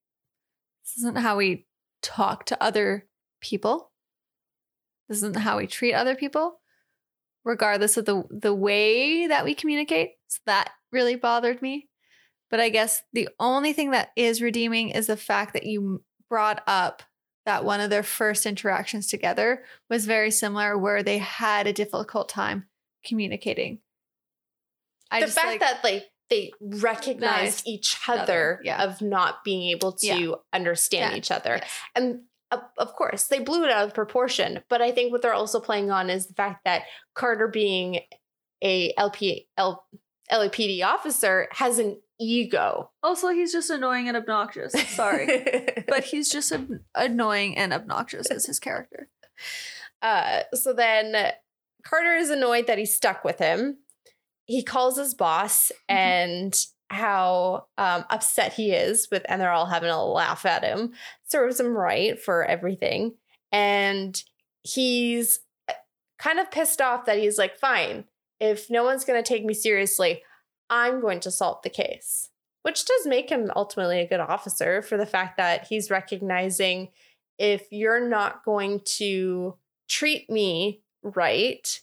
this isn't how we talk to other people. This isn't how we treat other people, regardless of the the way that we communicate. So that really bothered me. But I guess the only thing that is redeeming is the fact that you brought up that one of their first interactions together was very similar, where they had a difficult time communicating. I the fact like- that like they recognized Nice. each Other, yeah. of not being able to Yeah. understand Yeah, each other yes. and of, of course they blew it out of proportion but i think what they're also playing on is the fact that carter being a lp L, lapd officer has an ego Also, he's just annoying and obnoxious. Sorry. <laughs> but he's just an- annoying and obnoxious as his character. Uh, so then Carter is annoyed that he's stuck with him. He calls his boss Mm-hmm. and how um, upset he is with, and they're all having a laugh at him. Serves him right for everything, and he's uh, kind of pissed off that he's like, "Fine, if no one's going to take me seriously, I'm going to solve the case." Which does make him ultimately a good officer for the fact that he's recognizing if you're not going to treat me right,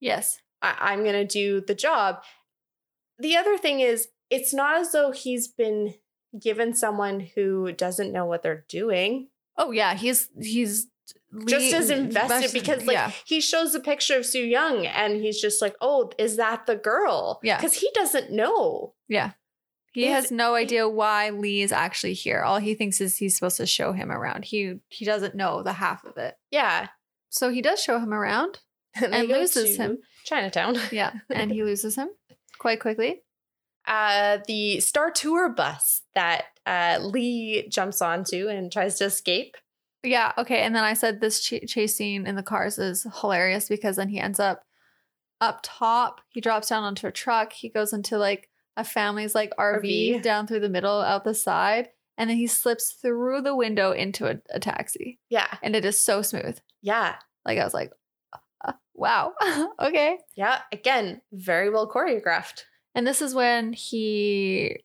Yes. I- I'm going to do the job. The other thing is, it's not as though he's been given someone who doesn't know what they're doing. Oh yeah, he's he's Just as invested invest- because, like, yeah. he shows a picture of Soo Yung and he's just like, oh, is that the girl? Yeah. Because he doesn't know. yeah. He He's- has no idea why Lee is actually here. All he thinks is he's supposed to show him around. He he doesn't know the half of it. Yeah. So he does show him around. <laughs> they And loses him. Chinatown. <laughs> Yeah, and he loses him quite quickly. uh, the Star Tour bus that uh, Lee jumps onto and tries to escape. Yeah, okay. And then I said this ch- chase scene in the cars is hilarious because then he ends up up top. He drops down onto a truck. He goes into like a family's like RV, RV. down through the middle, out the side, and then he slips through the window into a, a taxi. Yeah, And it is so smooth. yeah, Like I was like, wow, <laughs> okay. yeah. Again, very well choreographed. And this is when he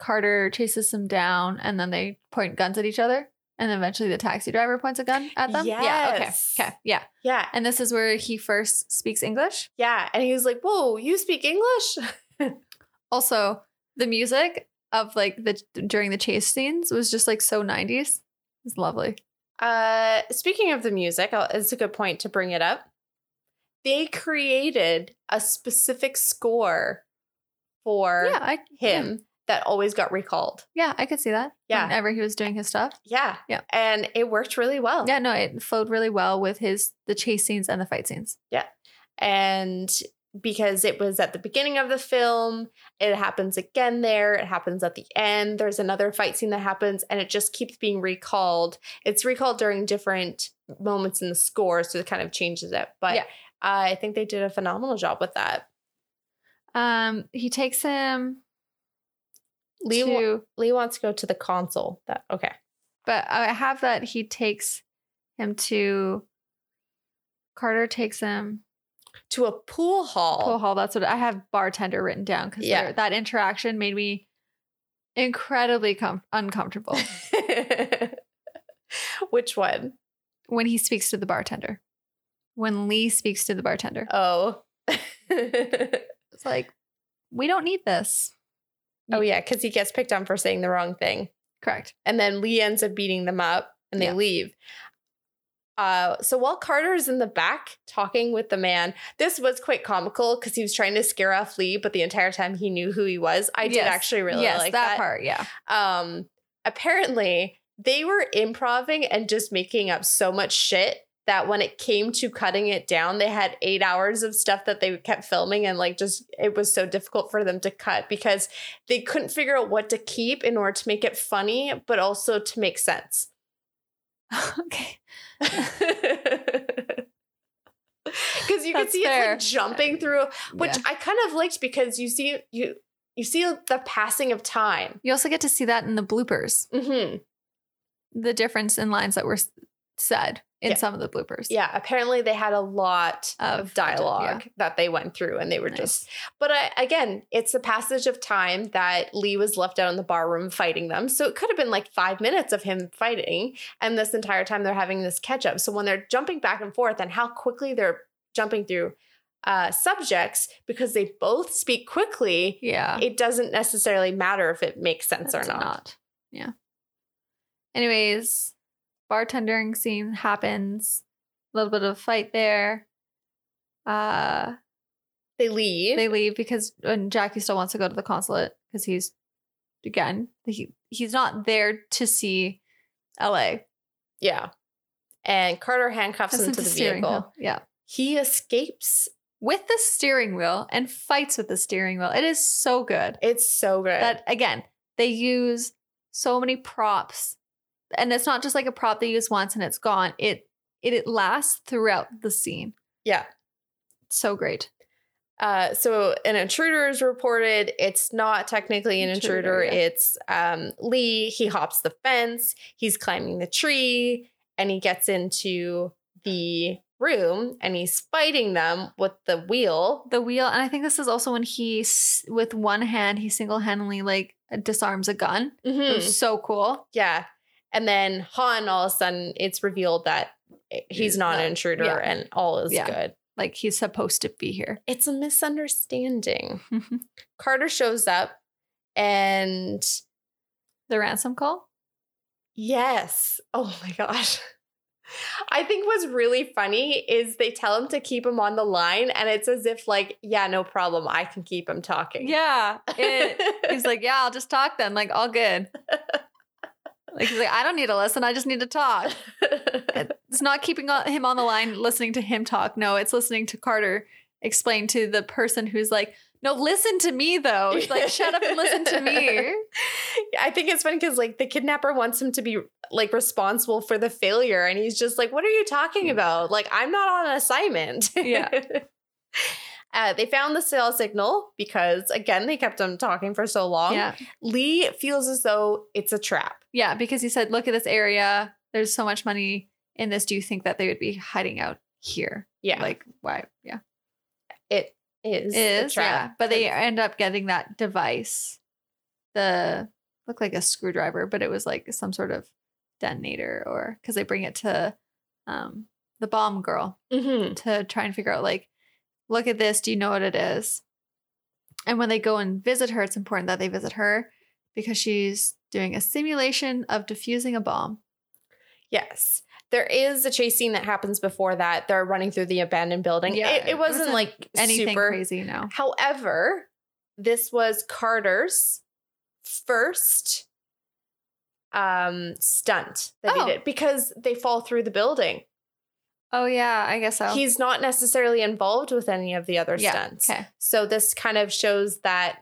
Carter chases him down, and then they point guns at each other. And eventually the taxi driver points a gun at them. Yeah. Yes. Okay. Okay. Yeah. Yeah, And this is where he first speaks English. yeah. And he was like, "Whoa, you speak English?" <laughs> Also, the music of like the during the chase scenes was just like so 90s. It's lovely. Uh, speaking of the music, I'll- it's a good point to bring it up. They created a specific score for Yeah, I him that always got recalled. Yeah, I could see that. Yeah. Whenever he was doing his stuff. Yeah. Yeah. And it worked really well. Yeah, no, it flowed really well with his the chase scenes and the fight scenes. Yeah. And because it was at the beginning of the film, it happens again there, it happens at the end. There's another fight scene that happens and it just keeps being recalled. It's recalled during different moments in the score, so it kind of changes it. But Yeah. I think they did a phenomenal job with that. Um, he takes him Lee, wa- Lee wants to go to the console. That okay. but I have that he takes him to. Carter takes him To a pool hall. pool hall. That's what I have bartender written down because Yeah. that interaction made me incredibly com- uncomfortable <laughs> Which one? when he speaks to the bartender. When Lee speaks to the bartender, Oh. <laughs> it's like we don't need this. oh yeah, because he gets picked on for saying the wrong thing. Correct. and then Lee ends up beating them up and they Yeah. leave. Uh, so while Carter is in the back talking with the man, this was quite comical because he was trying to scare off Lee, but the entire time he knew who he was. I did actually really yes, like that, that. part. Yeah. Um, apparently, they were improving and just making up so much shit that when it came to cutting it down, they had eight hours of stuff that they kept filming, and like just it was so difficult for them to cut because they couldn't figure out what to keep in order to make it funny, but also to make sense. <laughs> okay. <laughs> Because you can see fair. it's like jumping through, which Yeah. I kind of liked because you see you you see the passing of time. You also get to see that in the bloopers, hmm the difference in lines that were said in Yeah. some of the bloopers. Yeah, apparently they had a lot Of- of dialogue that they went through, and they were Nice. just. But I, again, it's the passage of time that Lee was left out in the bar room fighting them, so it could have been like five minutes of him fighting, and this entire time they're having this catch up. So when they're jumping back and forth, and how quickly they're jumping through uh, subjects because they both speak quickly, Yeah. it doesn't necessarily matter if it makes sense That's or not. Yeah. Anyways, bartending scene happens. A little bit of fight there. Uh They leave. they leave because and Jackie still wants to go to the consulate because he's again he he's not there to see LA. yeah. And Carter handcuffs That's him to the the vehicle. wheel. Yeah. He escapes. With the steering wheel and fights with the steering wheel. It is so good. It's so good. that again they use so many props and it's not just like a prop they use once and it's gone it it, it lasts throughout the scene yeah. so great Uh, so an intruder is reported. It's not technically an intruder. Intruder, yeah. It's um, Lee. He hops the fence. He's climbing the tree, and he gets into the room, and he's fighting them with the wheel. the wheel and i think this is also when he with one hand he single-handedly like disarms a gun it Mhm. was so cool Yeah, and then Han. All of a sudden, it's revealed that he's not not- an intruder, yeah. and all is Yeah. good. like he's supposed to be here It's a misunderstanding. Mm-hmm. Carter shows up, and the ransom call Yes. Oh my gosh. <laughs> I think what's really funny is they tell him to keep him on the line, and it's as if, like, yeah, no problem. I can keep him talking. yeah <laughs> it, he's like yeah i'll just talk then like all good <laughs> like he's like i don't need to listen i just need to talk <laughs> it's not keeping him on the line listening to him talk no it's listening to carter explain to the person who's like no listen to me though He's like shut up and listen to me <laughs> I think it's funny because, like, the kidnapper wants him to be, like, responsible for the failure, and he's just like, what are you talking mm. about? Like, I'm not on assignment. Yeah. <laughs> Uh, they found the cell signal because, again, they kept him talking for so long. yeah Lee feels as though it's a trap. yeah because he said look at this area there's so much money in this do you think that they would be hiding out here Yeah. like why yeah it is. is yeah but they end up getting that device the looked like a screwdriver but it was like some sort of detonator or because they bring it to um the bomb girl Mhm. to try and figure out like look at this do you know what it is and when they go and visit her it's important that they visit her because she's doing a simulation of diffusing a bomb Yes. There is a chase scene that happens before that. They're running through the abandoned building. Yeah, it, it it wasn't wasn't like anything super. crazy no However, this was Carter's first um stunt that Oh. he did because they fall through the building. Oh yeah, I guess so. He's not necessarily involved with any of the other yeah. stunts. Okay. So this kind of shows that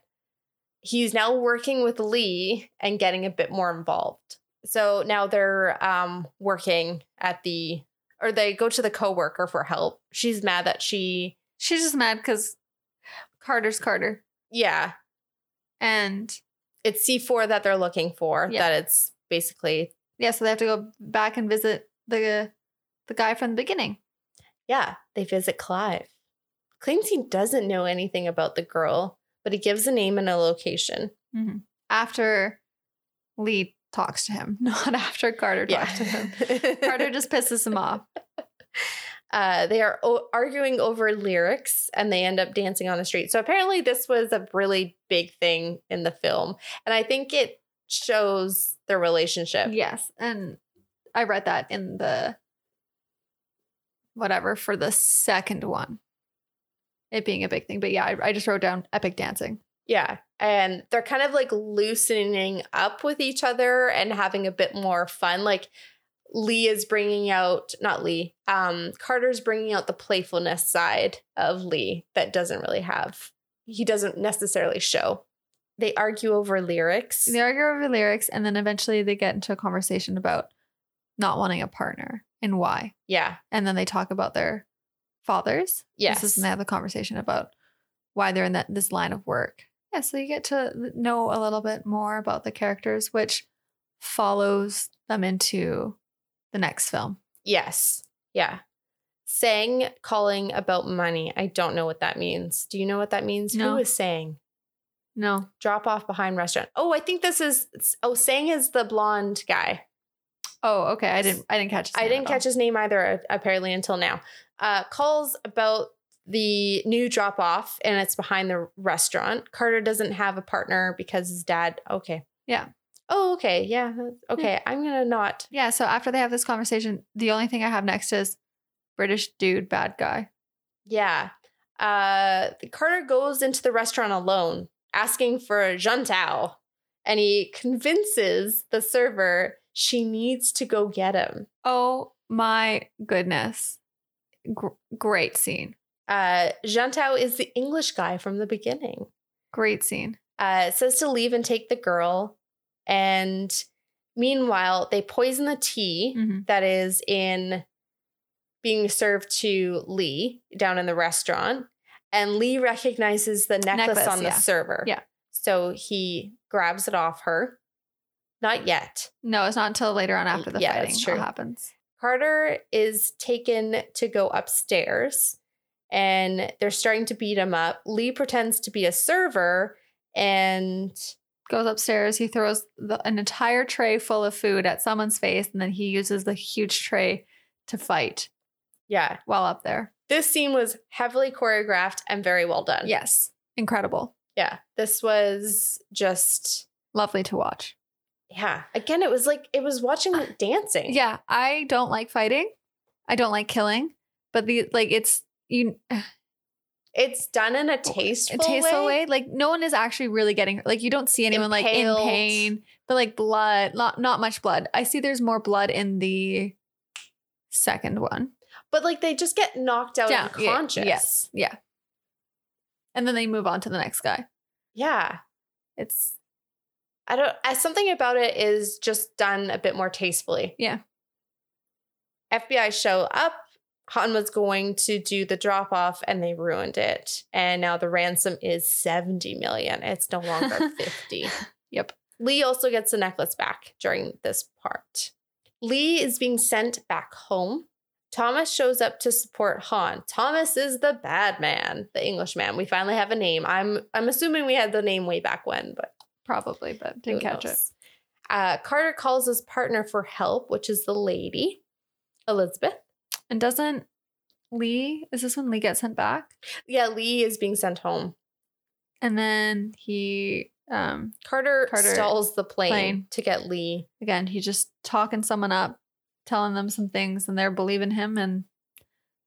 he's now working with Lee and getting a bit more involved. So now they're um working at the or they go to the coworker for help. She's mad that she She's just mad because Carter's Carter, yeah, and it's C4 that they're looking for. Yeah. That it's basically yeah, so they have to go back and visit the the guy from the beginning. yeah, they visit Clive. Claims he doesn't know anything about the girl, but he gives a name and a location. After Lee talks to him, <laughs> not after Carter talks to him. <laughs> Carter just pisses him off. <laughs> uh, they are o- arguing over lyrics and they end up dancing on the street. So apparently, this was a really big thing in the film. And I think it shows their relationship. Yes, and I read that in the whatever for the second one. It being a big thing, but yeah, I, I just wrote down epic dancing. Yeah. And they're kind of like loosening up with each other and having a bit more fun. Like Lee is bringing out, not Lee, um, Carter's bringing out the playfulness side of Lee that doesn't really have, he doesn't necessarily show. They argue over lyrics. They argue over lyrics, and then eventually they get into a conversation about not wanting a partner and why. yeah. And then they talk about their fathers. Yes. This is, and they have a conversation about why they're in that this line of work. Yeah, so you get to know a little bit more about the characters, which follows them into the next film. Yes. Yeah. Sang calling about money. I don't know what that means. Do you know what that means? No. Who is Sang? No. Drop off behind restaurant. Oh, I think this is oh, Sang is the blonde guy. Oh, okay. I didn't. I didn't catch. His I name didn't catch his name either, uh, apparently, until now. Uh, calls about the new drop off, and it's behind the restaurant. Carter doesn't have a partner because his dad. Okay. Yeah. Oh, okay. Yeah. Okay. I'm going to not. Yeah. So after they have this conversation, the only thing I have next is British dude, bad guy. Yeah. Uh, Carter goes into the restaurant alone, asking for a Juntao, and he convinces the server she needs to go get him. Oh my goodness! Gr- great scene. Uh, Juntao is the English guy from the beginning. Great scene. uh, says to leave and take the girl. And meanwhile, they poison the tea Mhm. that is in being served to Lee down in the restaurant. And Lee recognizes the necklace, Necklace, on the yeah. server. Yeah. So he grabs it off her. Not yet. No, it's not until later on after the Yeah, fighting that's true. happens. Carter is taken to go upstairs and they're starting to beat him up. Lee pretends to be a server and Goes upstairs. He throws the, an entire tray full of food at someone's face, and then he uses the huge tray to fight yeah, while up there. this scene was heavily choreographed and very well done. Yes, incredible, Yeah. This was just lovely to watch. Yeah. Again, it was like it was watching uh, dancing. Yeah, I don't like fighting. I don't like killing, but the like it's you <sighs> It's done in a tasteful, a tasteful way. way. Like no one is actually really getting hurt. Like you don't see anyone like in pain, but like blood, not not much blood. I see there's more blood in the second one. But like they just get knocked out Yeah, yeah, unconscious. yes. Yeah. And then they move on to the next guy. Yeah. It's I don't something about it is just done a bit more tastefully. Yeah. FBI show up. Han was going to do the drop off and they ruined it. And now the ransom is 70 million. It's no longer <laughs> 50. Yep. Lee also gets the necklace back during this part. Lee is being sent back home. Thomas shows up to support Han. Thomas is the bad man, the Englishman. We finally have a name. I'm I'm assuming we had the name way back when, but probably, but didn't who catch it. Uh, Carter calls his partner for help, which is the lady, Elizabeth. And doesn't Lee is this when Lee gets sent back? Yeah, Lee is being sent home. And then he um Carter, Carter- stalls the plane, plane. to get Lee. again, he's just talking someone up, telling them some things, and they're believing him and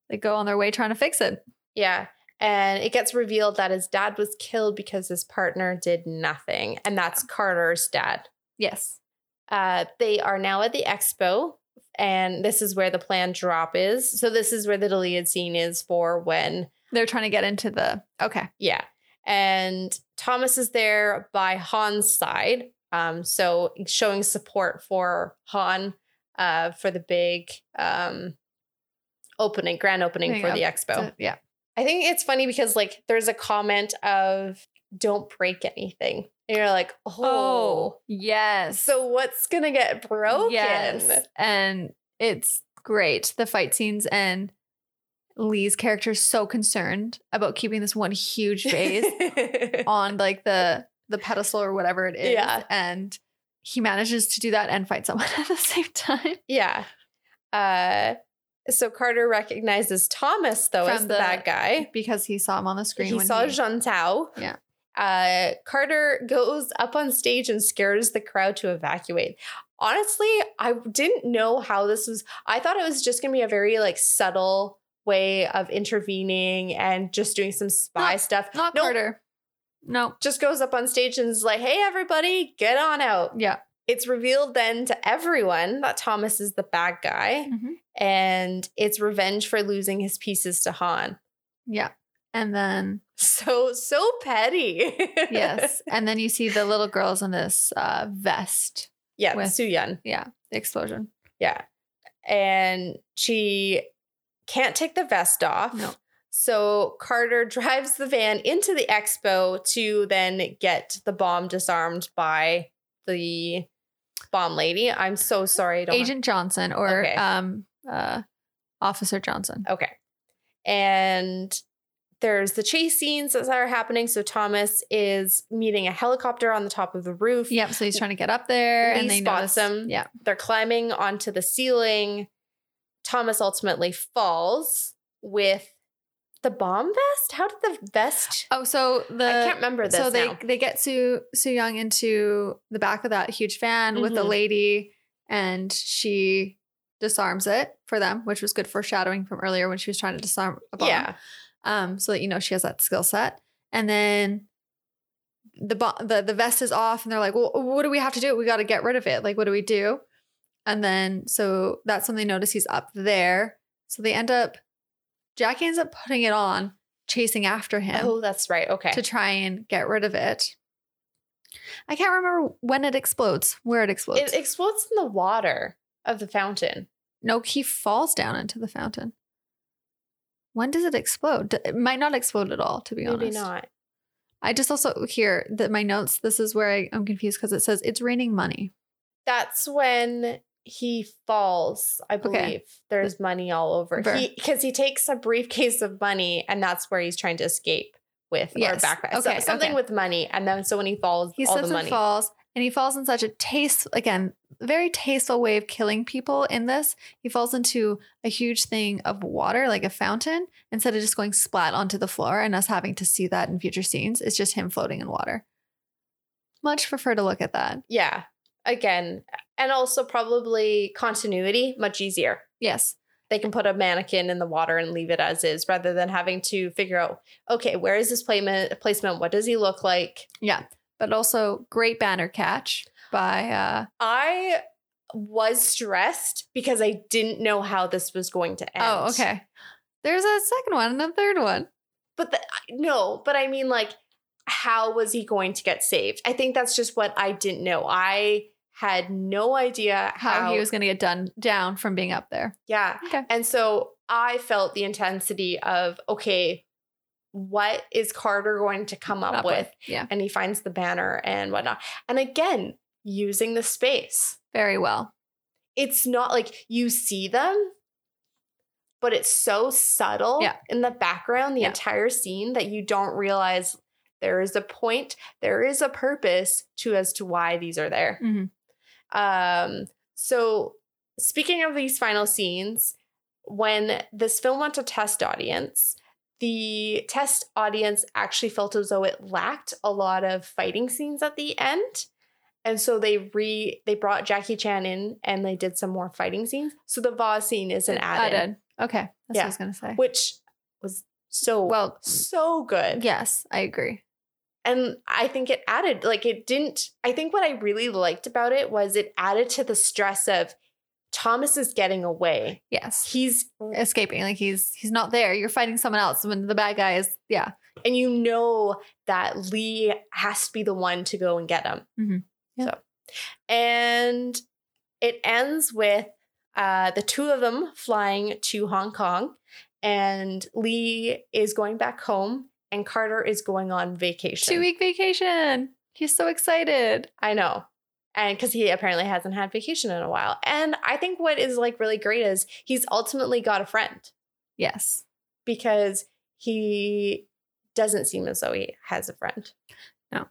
they go on their way trying to fix it. Yeah. And it gets revealed that his dad was killed because his partner did nothing. And that's Carter's dad. Yes. Uh, they are now at the expo, and this is where the plan drop is. So, this is where the deleted scene is for when, They're trying to get into the okay. yeah. And Thomas is there by Han's side. Um, so, showing support for Han uh, for the big um, opening, grand opening for go. the expo. So, yeah. I think it's funny because like there's a comment of don't break anything. And you're like, oh. yes. So what's gonna get broken? Yes. And it's great. The fight scenes and Lee's character is so concerned about keeping this one huge vase <laughs> on like the the pedestal or whatever it is. Yeah. And he manages to do that and fight someone <laughs> at the same time. yeah. Uh so Carter recognizes Thomas though as the, the- bad guy. Because he saw him on the screen. He saw he, Juntao. Yeah. Uh, Carter goes up on stage and scares the crowd to evacuate. Honestly, I didn't know how this was. I thought it was just going to be a very like subtle way of intervening and just doing some spy Not- stuff. Not Nope. Carter. No. Just goes up on stage and is like, "Hey, everybody, get on out." Yeah. It's revealed then to everyone that Thomas is the bad guy, Mhm. and it's revenge for losing his pieces to Han. Yeah. And then So so petty. <laughs> yes. and then you see the little girls in this uh vest. Yeah, with- Soo Yung. Yeah. The explosion. Yeah. And she can't take the vest off. No. So Carter <laughs> drives the van into the expo to then get the bomb disarmed by the bomb lady. I'm so sorry. Agent Johnson or Okay. um uh Officer Johnson. Okay. And there's the chase scenes that are happening. So Thomas is meeting a helicopter on the top of the roof. Yep. So he's trying to get up there Lee and they spots notice him. Yeah. They're climbing onto the ceiling. Thomas ultimately falls with the bomb vest. How did the vest? Oh, so the I can't remember this so they now. they get Soo Soo Yung into the back of that huge van with the Mhm. lady, and she disarms it for them, which was good foreshadowing from earlier when she was trying to disarm a bomb. Yeah, Um, so that you know she has that skill set, and then the bo- the the vest is off, and they're like, "Well, what do we have to do? We got to get rid of it. Like, what do we do?" And then so that's when they notice he's up there. So they end up Jackie ends up putting it on, chasing after him Oh, that's right. Okay. to try and get rid of it. I can't remember when it explodes, where it explodes. it explodes in the water of the fountain. no, he falls down into the fountain. When does it explode? It might not explode at all, to be Maybe honest. Maybe not. I just also hear that my notes. This is where I, I'm confused because it says it's raining money. That's when he falls. I believe there's money all over. Ver- He because he takes a briefcase of money, and that's where he's trying to escape with Yes. or backpack. So- Okay, something okay. with money, and then so when he falls, He all slips and falls, and he falls in such a taste again, very tasteful way of killing people. In this, he falls into a huge thing of water, like a fountain, instead of just going splat onto the floor and us having to see that in future scenes. It's just him floating in water. Much prefer to look at that. Yeah. Again, and also probably continuity much easier. Yes. They can put a mannequin in the water and leave it as is rather than having to figure out, okay, where is this placement? Placement? What does he look like? Yeah. But also great banner catch by uh I was stressed because I didn't know how this was going to end. Oh, okay. There's a second one and a third one. But the, no, but I mean, like, how was he going to get saved? I think that's just what I didn't know. I had no idea How, how, he was gonna get done down from being up there. Yeah. Okay. And so I felt the intensity of, okay, what is Carter going to come up, with? Yeah. And he finds the banner and whatnot. And again, using the space. Very well. It's not like you see them, but it's so subtle Yeah. in the background, the Yeah. entire scene, that you don't realize there is a point, there is a purpose to as to why these are there. Mhm. Um, so speaking of these final scenes, when this film went to test audience, the test audience actually felt as though it lacked a lot of fighting scenes at the end. And so they re they brought Jackie Chan in and they did some more fighting scenes. So the Vaz scene is an added, Added. Okay. That's what Yeah. I was gonna say. which was so Well, so good. yes, I agree. And I think it added, like, it didn't. I think what I really liked about it was it added to the stress of Thomas is getting away. Yes. He's, Escaping. Like he's he's not there. You're fighting someone else when the bad guy is yeah. and you know that Lee has to be the one to go and get him. Mhm. Yeah. So, and it ends with uh, the two of them flying to Hong Kong, and Lee is going back home, and Carter is going on vacation. Two week vacation. He's so excited. I know. And because he apparently hasn't had vacation in a while. And I think what is like really great is he's ultimately got a friend Yes. because he doesn't seem as though he has a friend. No.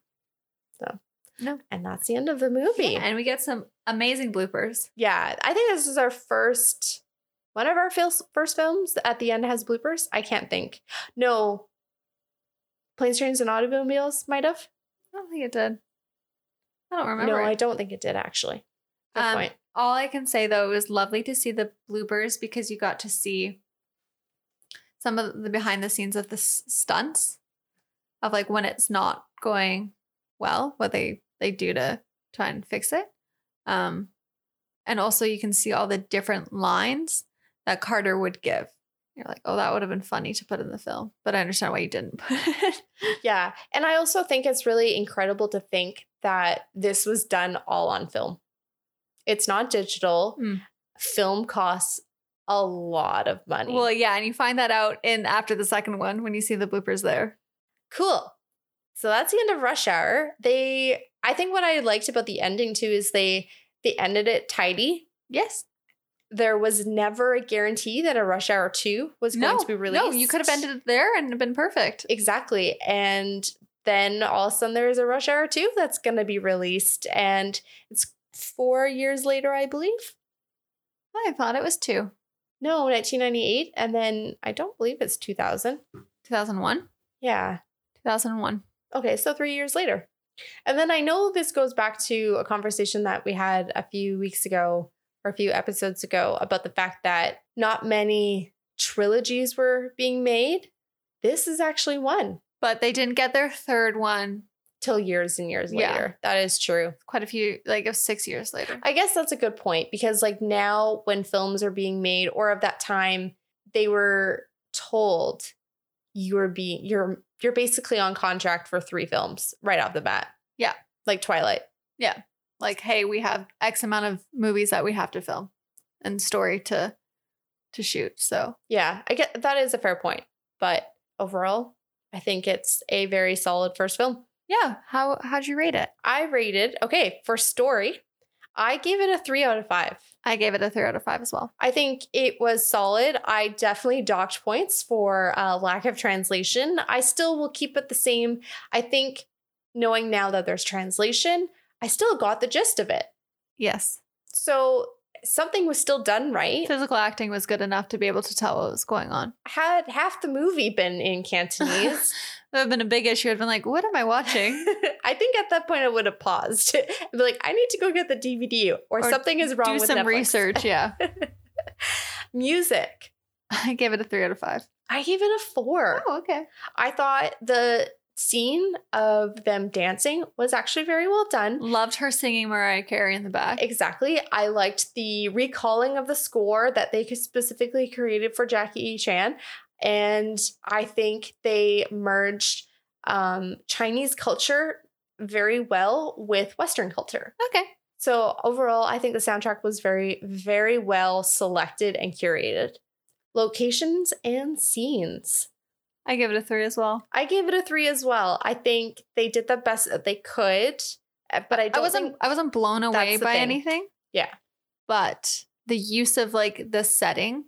So, No. And that's the end of the movie. And we get some amazing bloopers. Yeah. I think this is our first, one of our first films at the end has bloopers. I can't think. No. Planes, Trains, and Automobiles might have. I don't think it did. I don't remember. No. I don't think it did actually. Good Um, point. All I can say though, it was lovely to see the bloopers because you got to see some of the behind the scenes of the s- stunts of like when it's not going well, what they they do to try and fix it. Um, and also you can see all the different lines that Carter would give. You're like, oh, that would have been funny to put in the film, but I understand why you didn't <laughs> put it. Yeah. And I also think it's really incredible to think that this was done all on film. It's not digital. Mm. Film costs a lot of money. well, yeah, and you find that out in after the second one when you see the bloopers there. cool. So that's the end of Rush Hour. They I think what I liked about the ending too is they they ended it tidy. Yes. There was never a guarantee that a Rush Hour 2 was going to be released. No, you could have ended it there and been perfect. Exactly. And then all of a sudden there's a Rush Hour 2 that's going to be released. And it's four years later, I believe. I thought it was two. No, 1998. And then I don't believe it's 2000. 2001. Yeah. 2001. Okay. So three years later. And then I know this goes back to a conversation that we had a few weeks ago or a few episodes ago about the fact that not many trilogies were being made. This is actually one But they didn't get their third one till years and years Yeah. later. That is true. quite a few, like six years later. I guess that's a good point because like now when films are being made or of that time, they were told you're being you're you're basically on contract for three films right off the bat. Yeah. Like Twilight. Like, hey, we have X amount of movies that we have to film and story to to shoot. So Yeah, I get that is a fair point. But overall, I think it's a very solid first film. yeah, how how'd you rate it? I rated, okay, for story, I gave it a three out of five. I gave it a three out of five as well. I think it was solid. I definitely docked points for uh, lack of translation. I still will keep it the same. I think knowing now that there's translation, I still got the gist of it. Yes, So something was still done right. physical acting was good enough to be able to tell what was going on. Had half the movie been in <laughs> Cantonese, That would have been a big issue. I'd been like, what am I watching? <laughs> I think at that point I would have paused <laughs> and be like, I need to go get the DVD or, Or something is wrong Do with some Netflix. research. Yeah, Music. I gave it a three out of five. I gave it a four. Oh, okay. I thought the scene of them dancing was actually very well done. Loved her singing Mariah Carey in the back. Exactly. I liked the recalling of the score that they specifically created for Jackie Chan. And I think they merged um, Chinese culture very well with Western culture. Okay. So overall, I think the soundtrack was very, very well selected and curated. Locations and scenes. I give it a three as well. I gave it a three as well. I think they did the best that they could, uh, but I I wasn't I wasn't blown away by thing. anything. Yeah. But the use of like the setting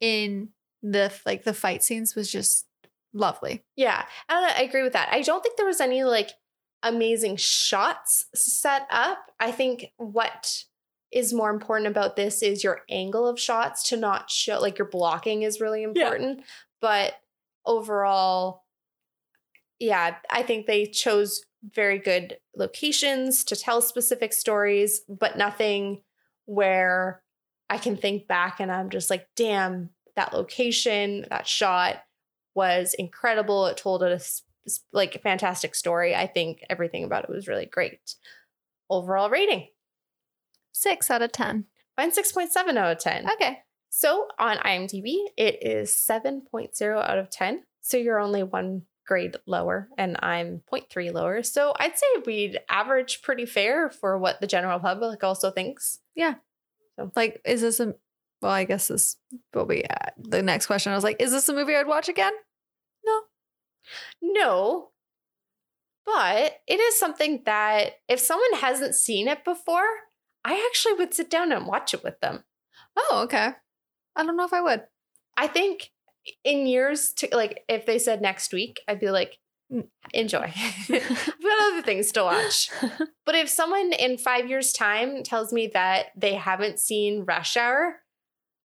in the like the fight scenes was just lovely. Yeah, and I I agree with that. I don't think there was any like amazing shots set up. I think what is more important about this is your angle of shots to not show like your blocking is really important. But overall, yeah, I think they chose very good locations to tell specific stories, but nothing where I can think back and I'm just like, damn, that location, that shot was incredible. It told a s- s- like a fantastic story. I think everything about it was really great. Overall rating, Six out of 10. mine 6.7 out of 10. Okay. So on IMDb, it is 7.0 out of 10. So you're only one grade lower, and I'm 0.3 lower. So I'd say we'd average pretty fair for what the general public also thinks. Yeah. So. Like, is this a, well, I guess this will be uh, the next question. I was like, is this a movie I'd watch again? No. No, but it is something that if someone hasn't seen it before, I actually would sit down and watch it with them. Oh, okay. I don't know if I would. I think in years to like if they said next week, I'd be like, "Mm, enjoy. <laughs> I've got other things to watch. <laughs> But if someone in five years' time tells me that they haven't seen Rush Hour,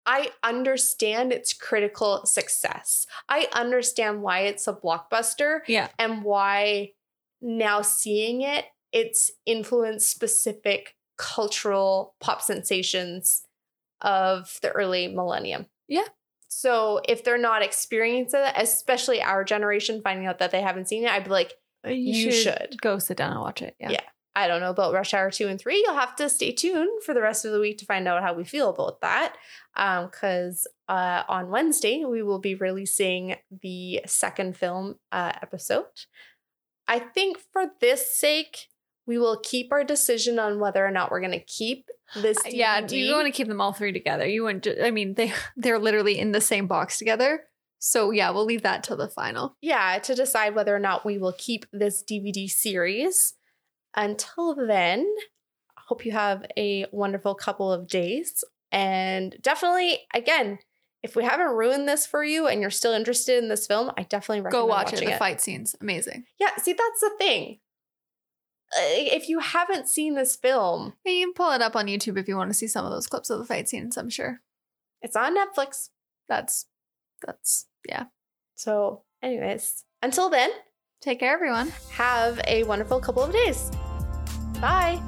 I understand its critical success. I understand why it's a blockbuster yeah. and why now seeing it, it's influenced specific cultural pop sensations of the early millennium. Yeah. So if they're not experiencing it, especially our generation finding out that they haven't seen it, I'd be like, You should. go sit down and watch it. Yeah. Yeah. I don't know about Rush Hour 2 and 3. You'll have to stay tuned for the rest of the week to find out how we feel about that. Because uh, on Wednesday, we will be releasing the second film uh, episode. I think for this sake, we will keep our decision on whether or not we're going to keep this. DVD. Yeah. Do you want to keep them all three together? You wouldn't, ju- I mean, they, they're literally in the same box together. So yeah, we'll leave that till the final. yeah, to decide whether or not we will keep this DVD series. Until then, hope you have a wonderful couple of days. And definitely, again, if we haven't ruined this for you and you're still interested in this film, I definitely recommend Go watch it. The fight scenes, amazing. Yeah, see, that's the thing. Uh, If you haven't seen this film, You can pull it up on YouTube if you want to see some of those clips of the fight scenes. I'm sure it's on Netflix. that's that's yeah. So, anyways, until then, Take care, everyone. have a wonderful couple of days. Bye.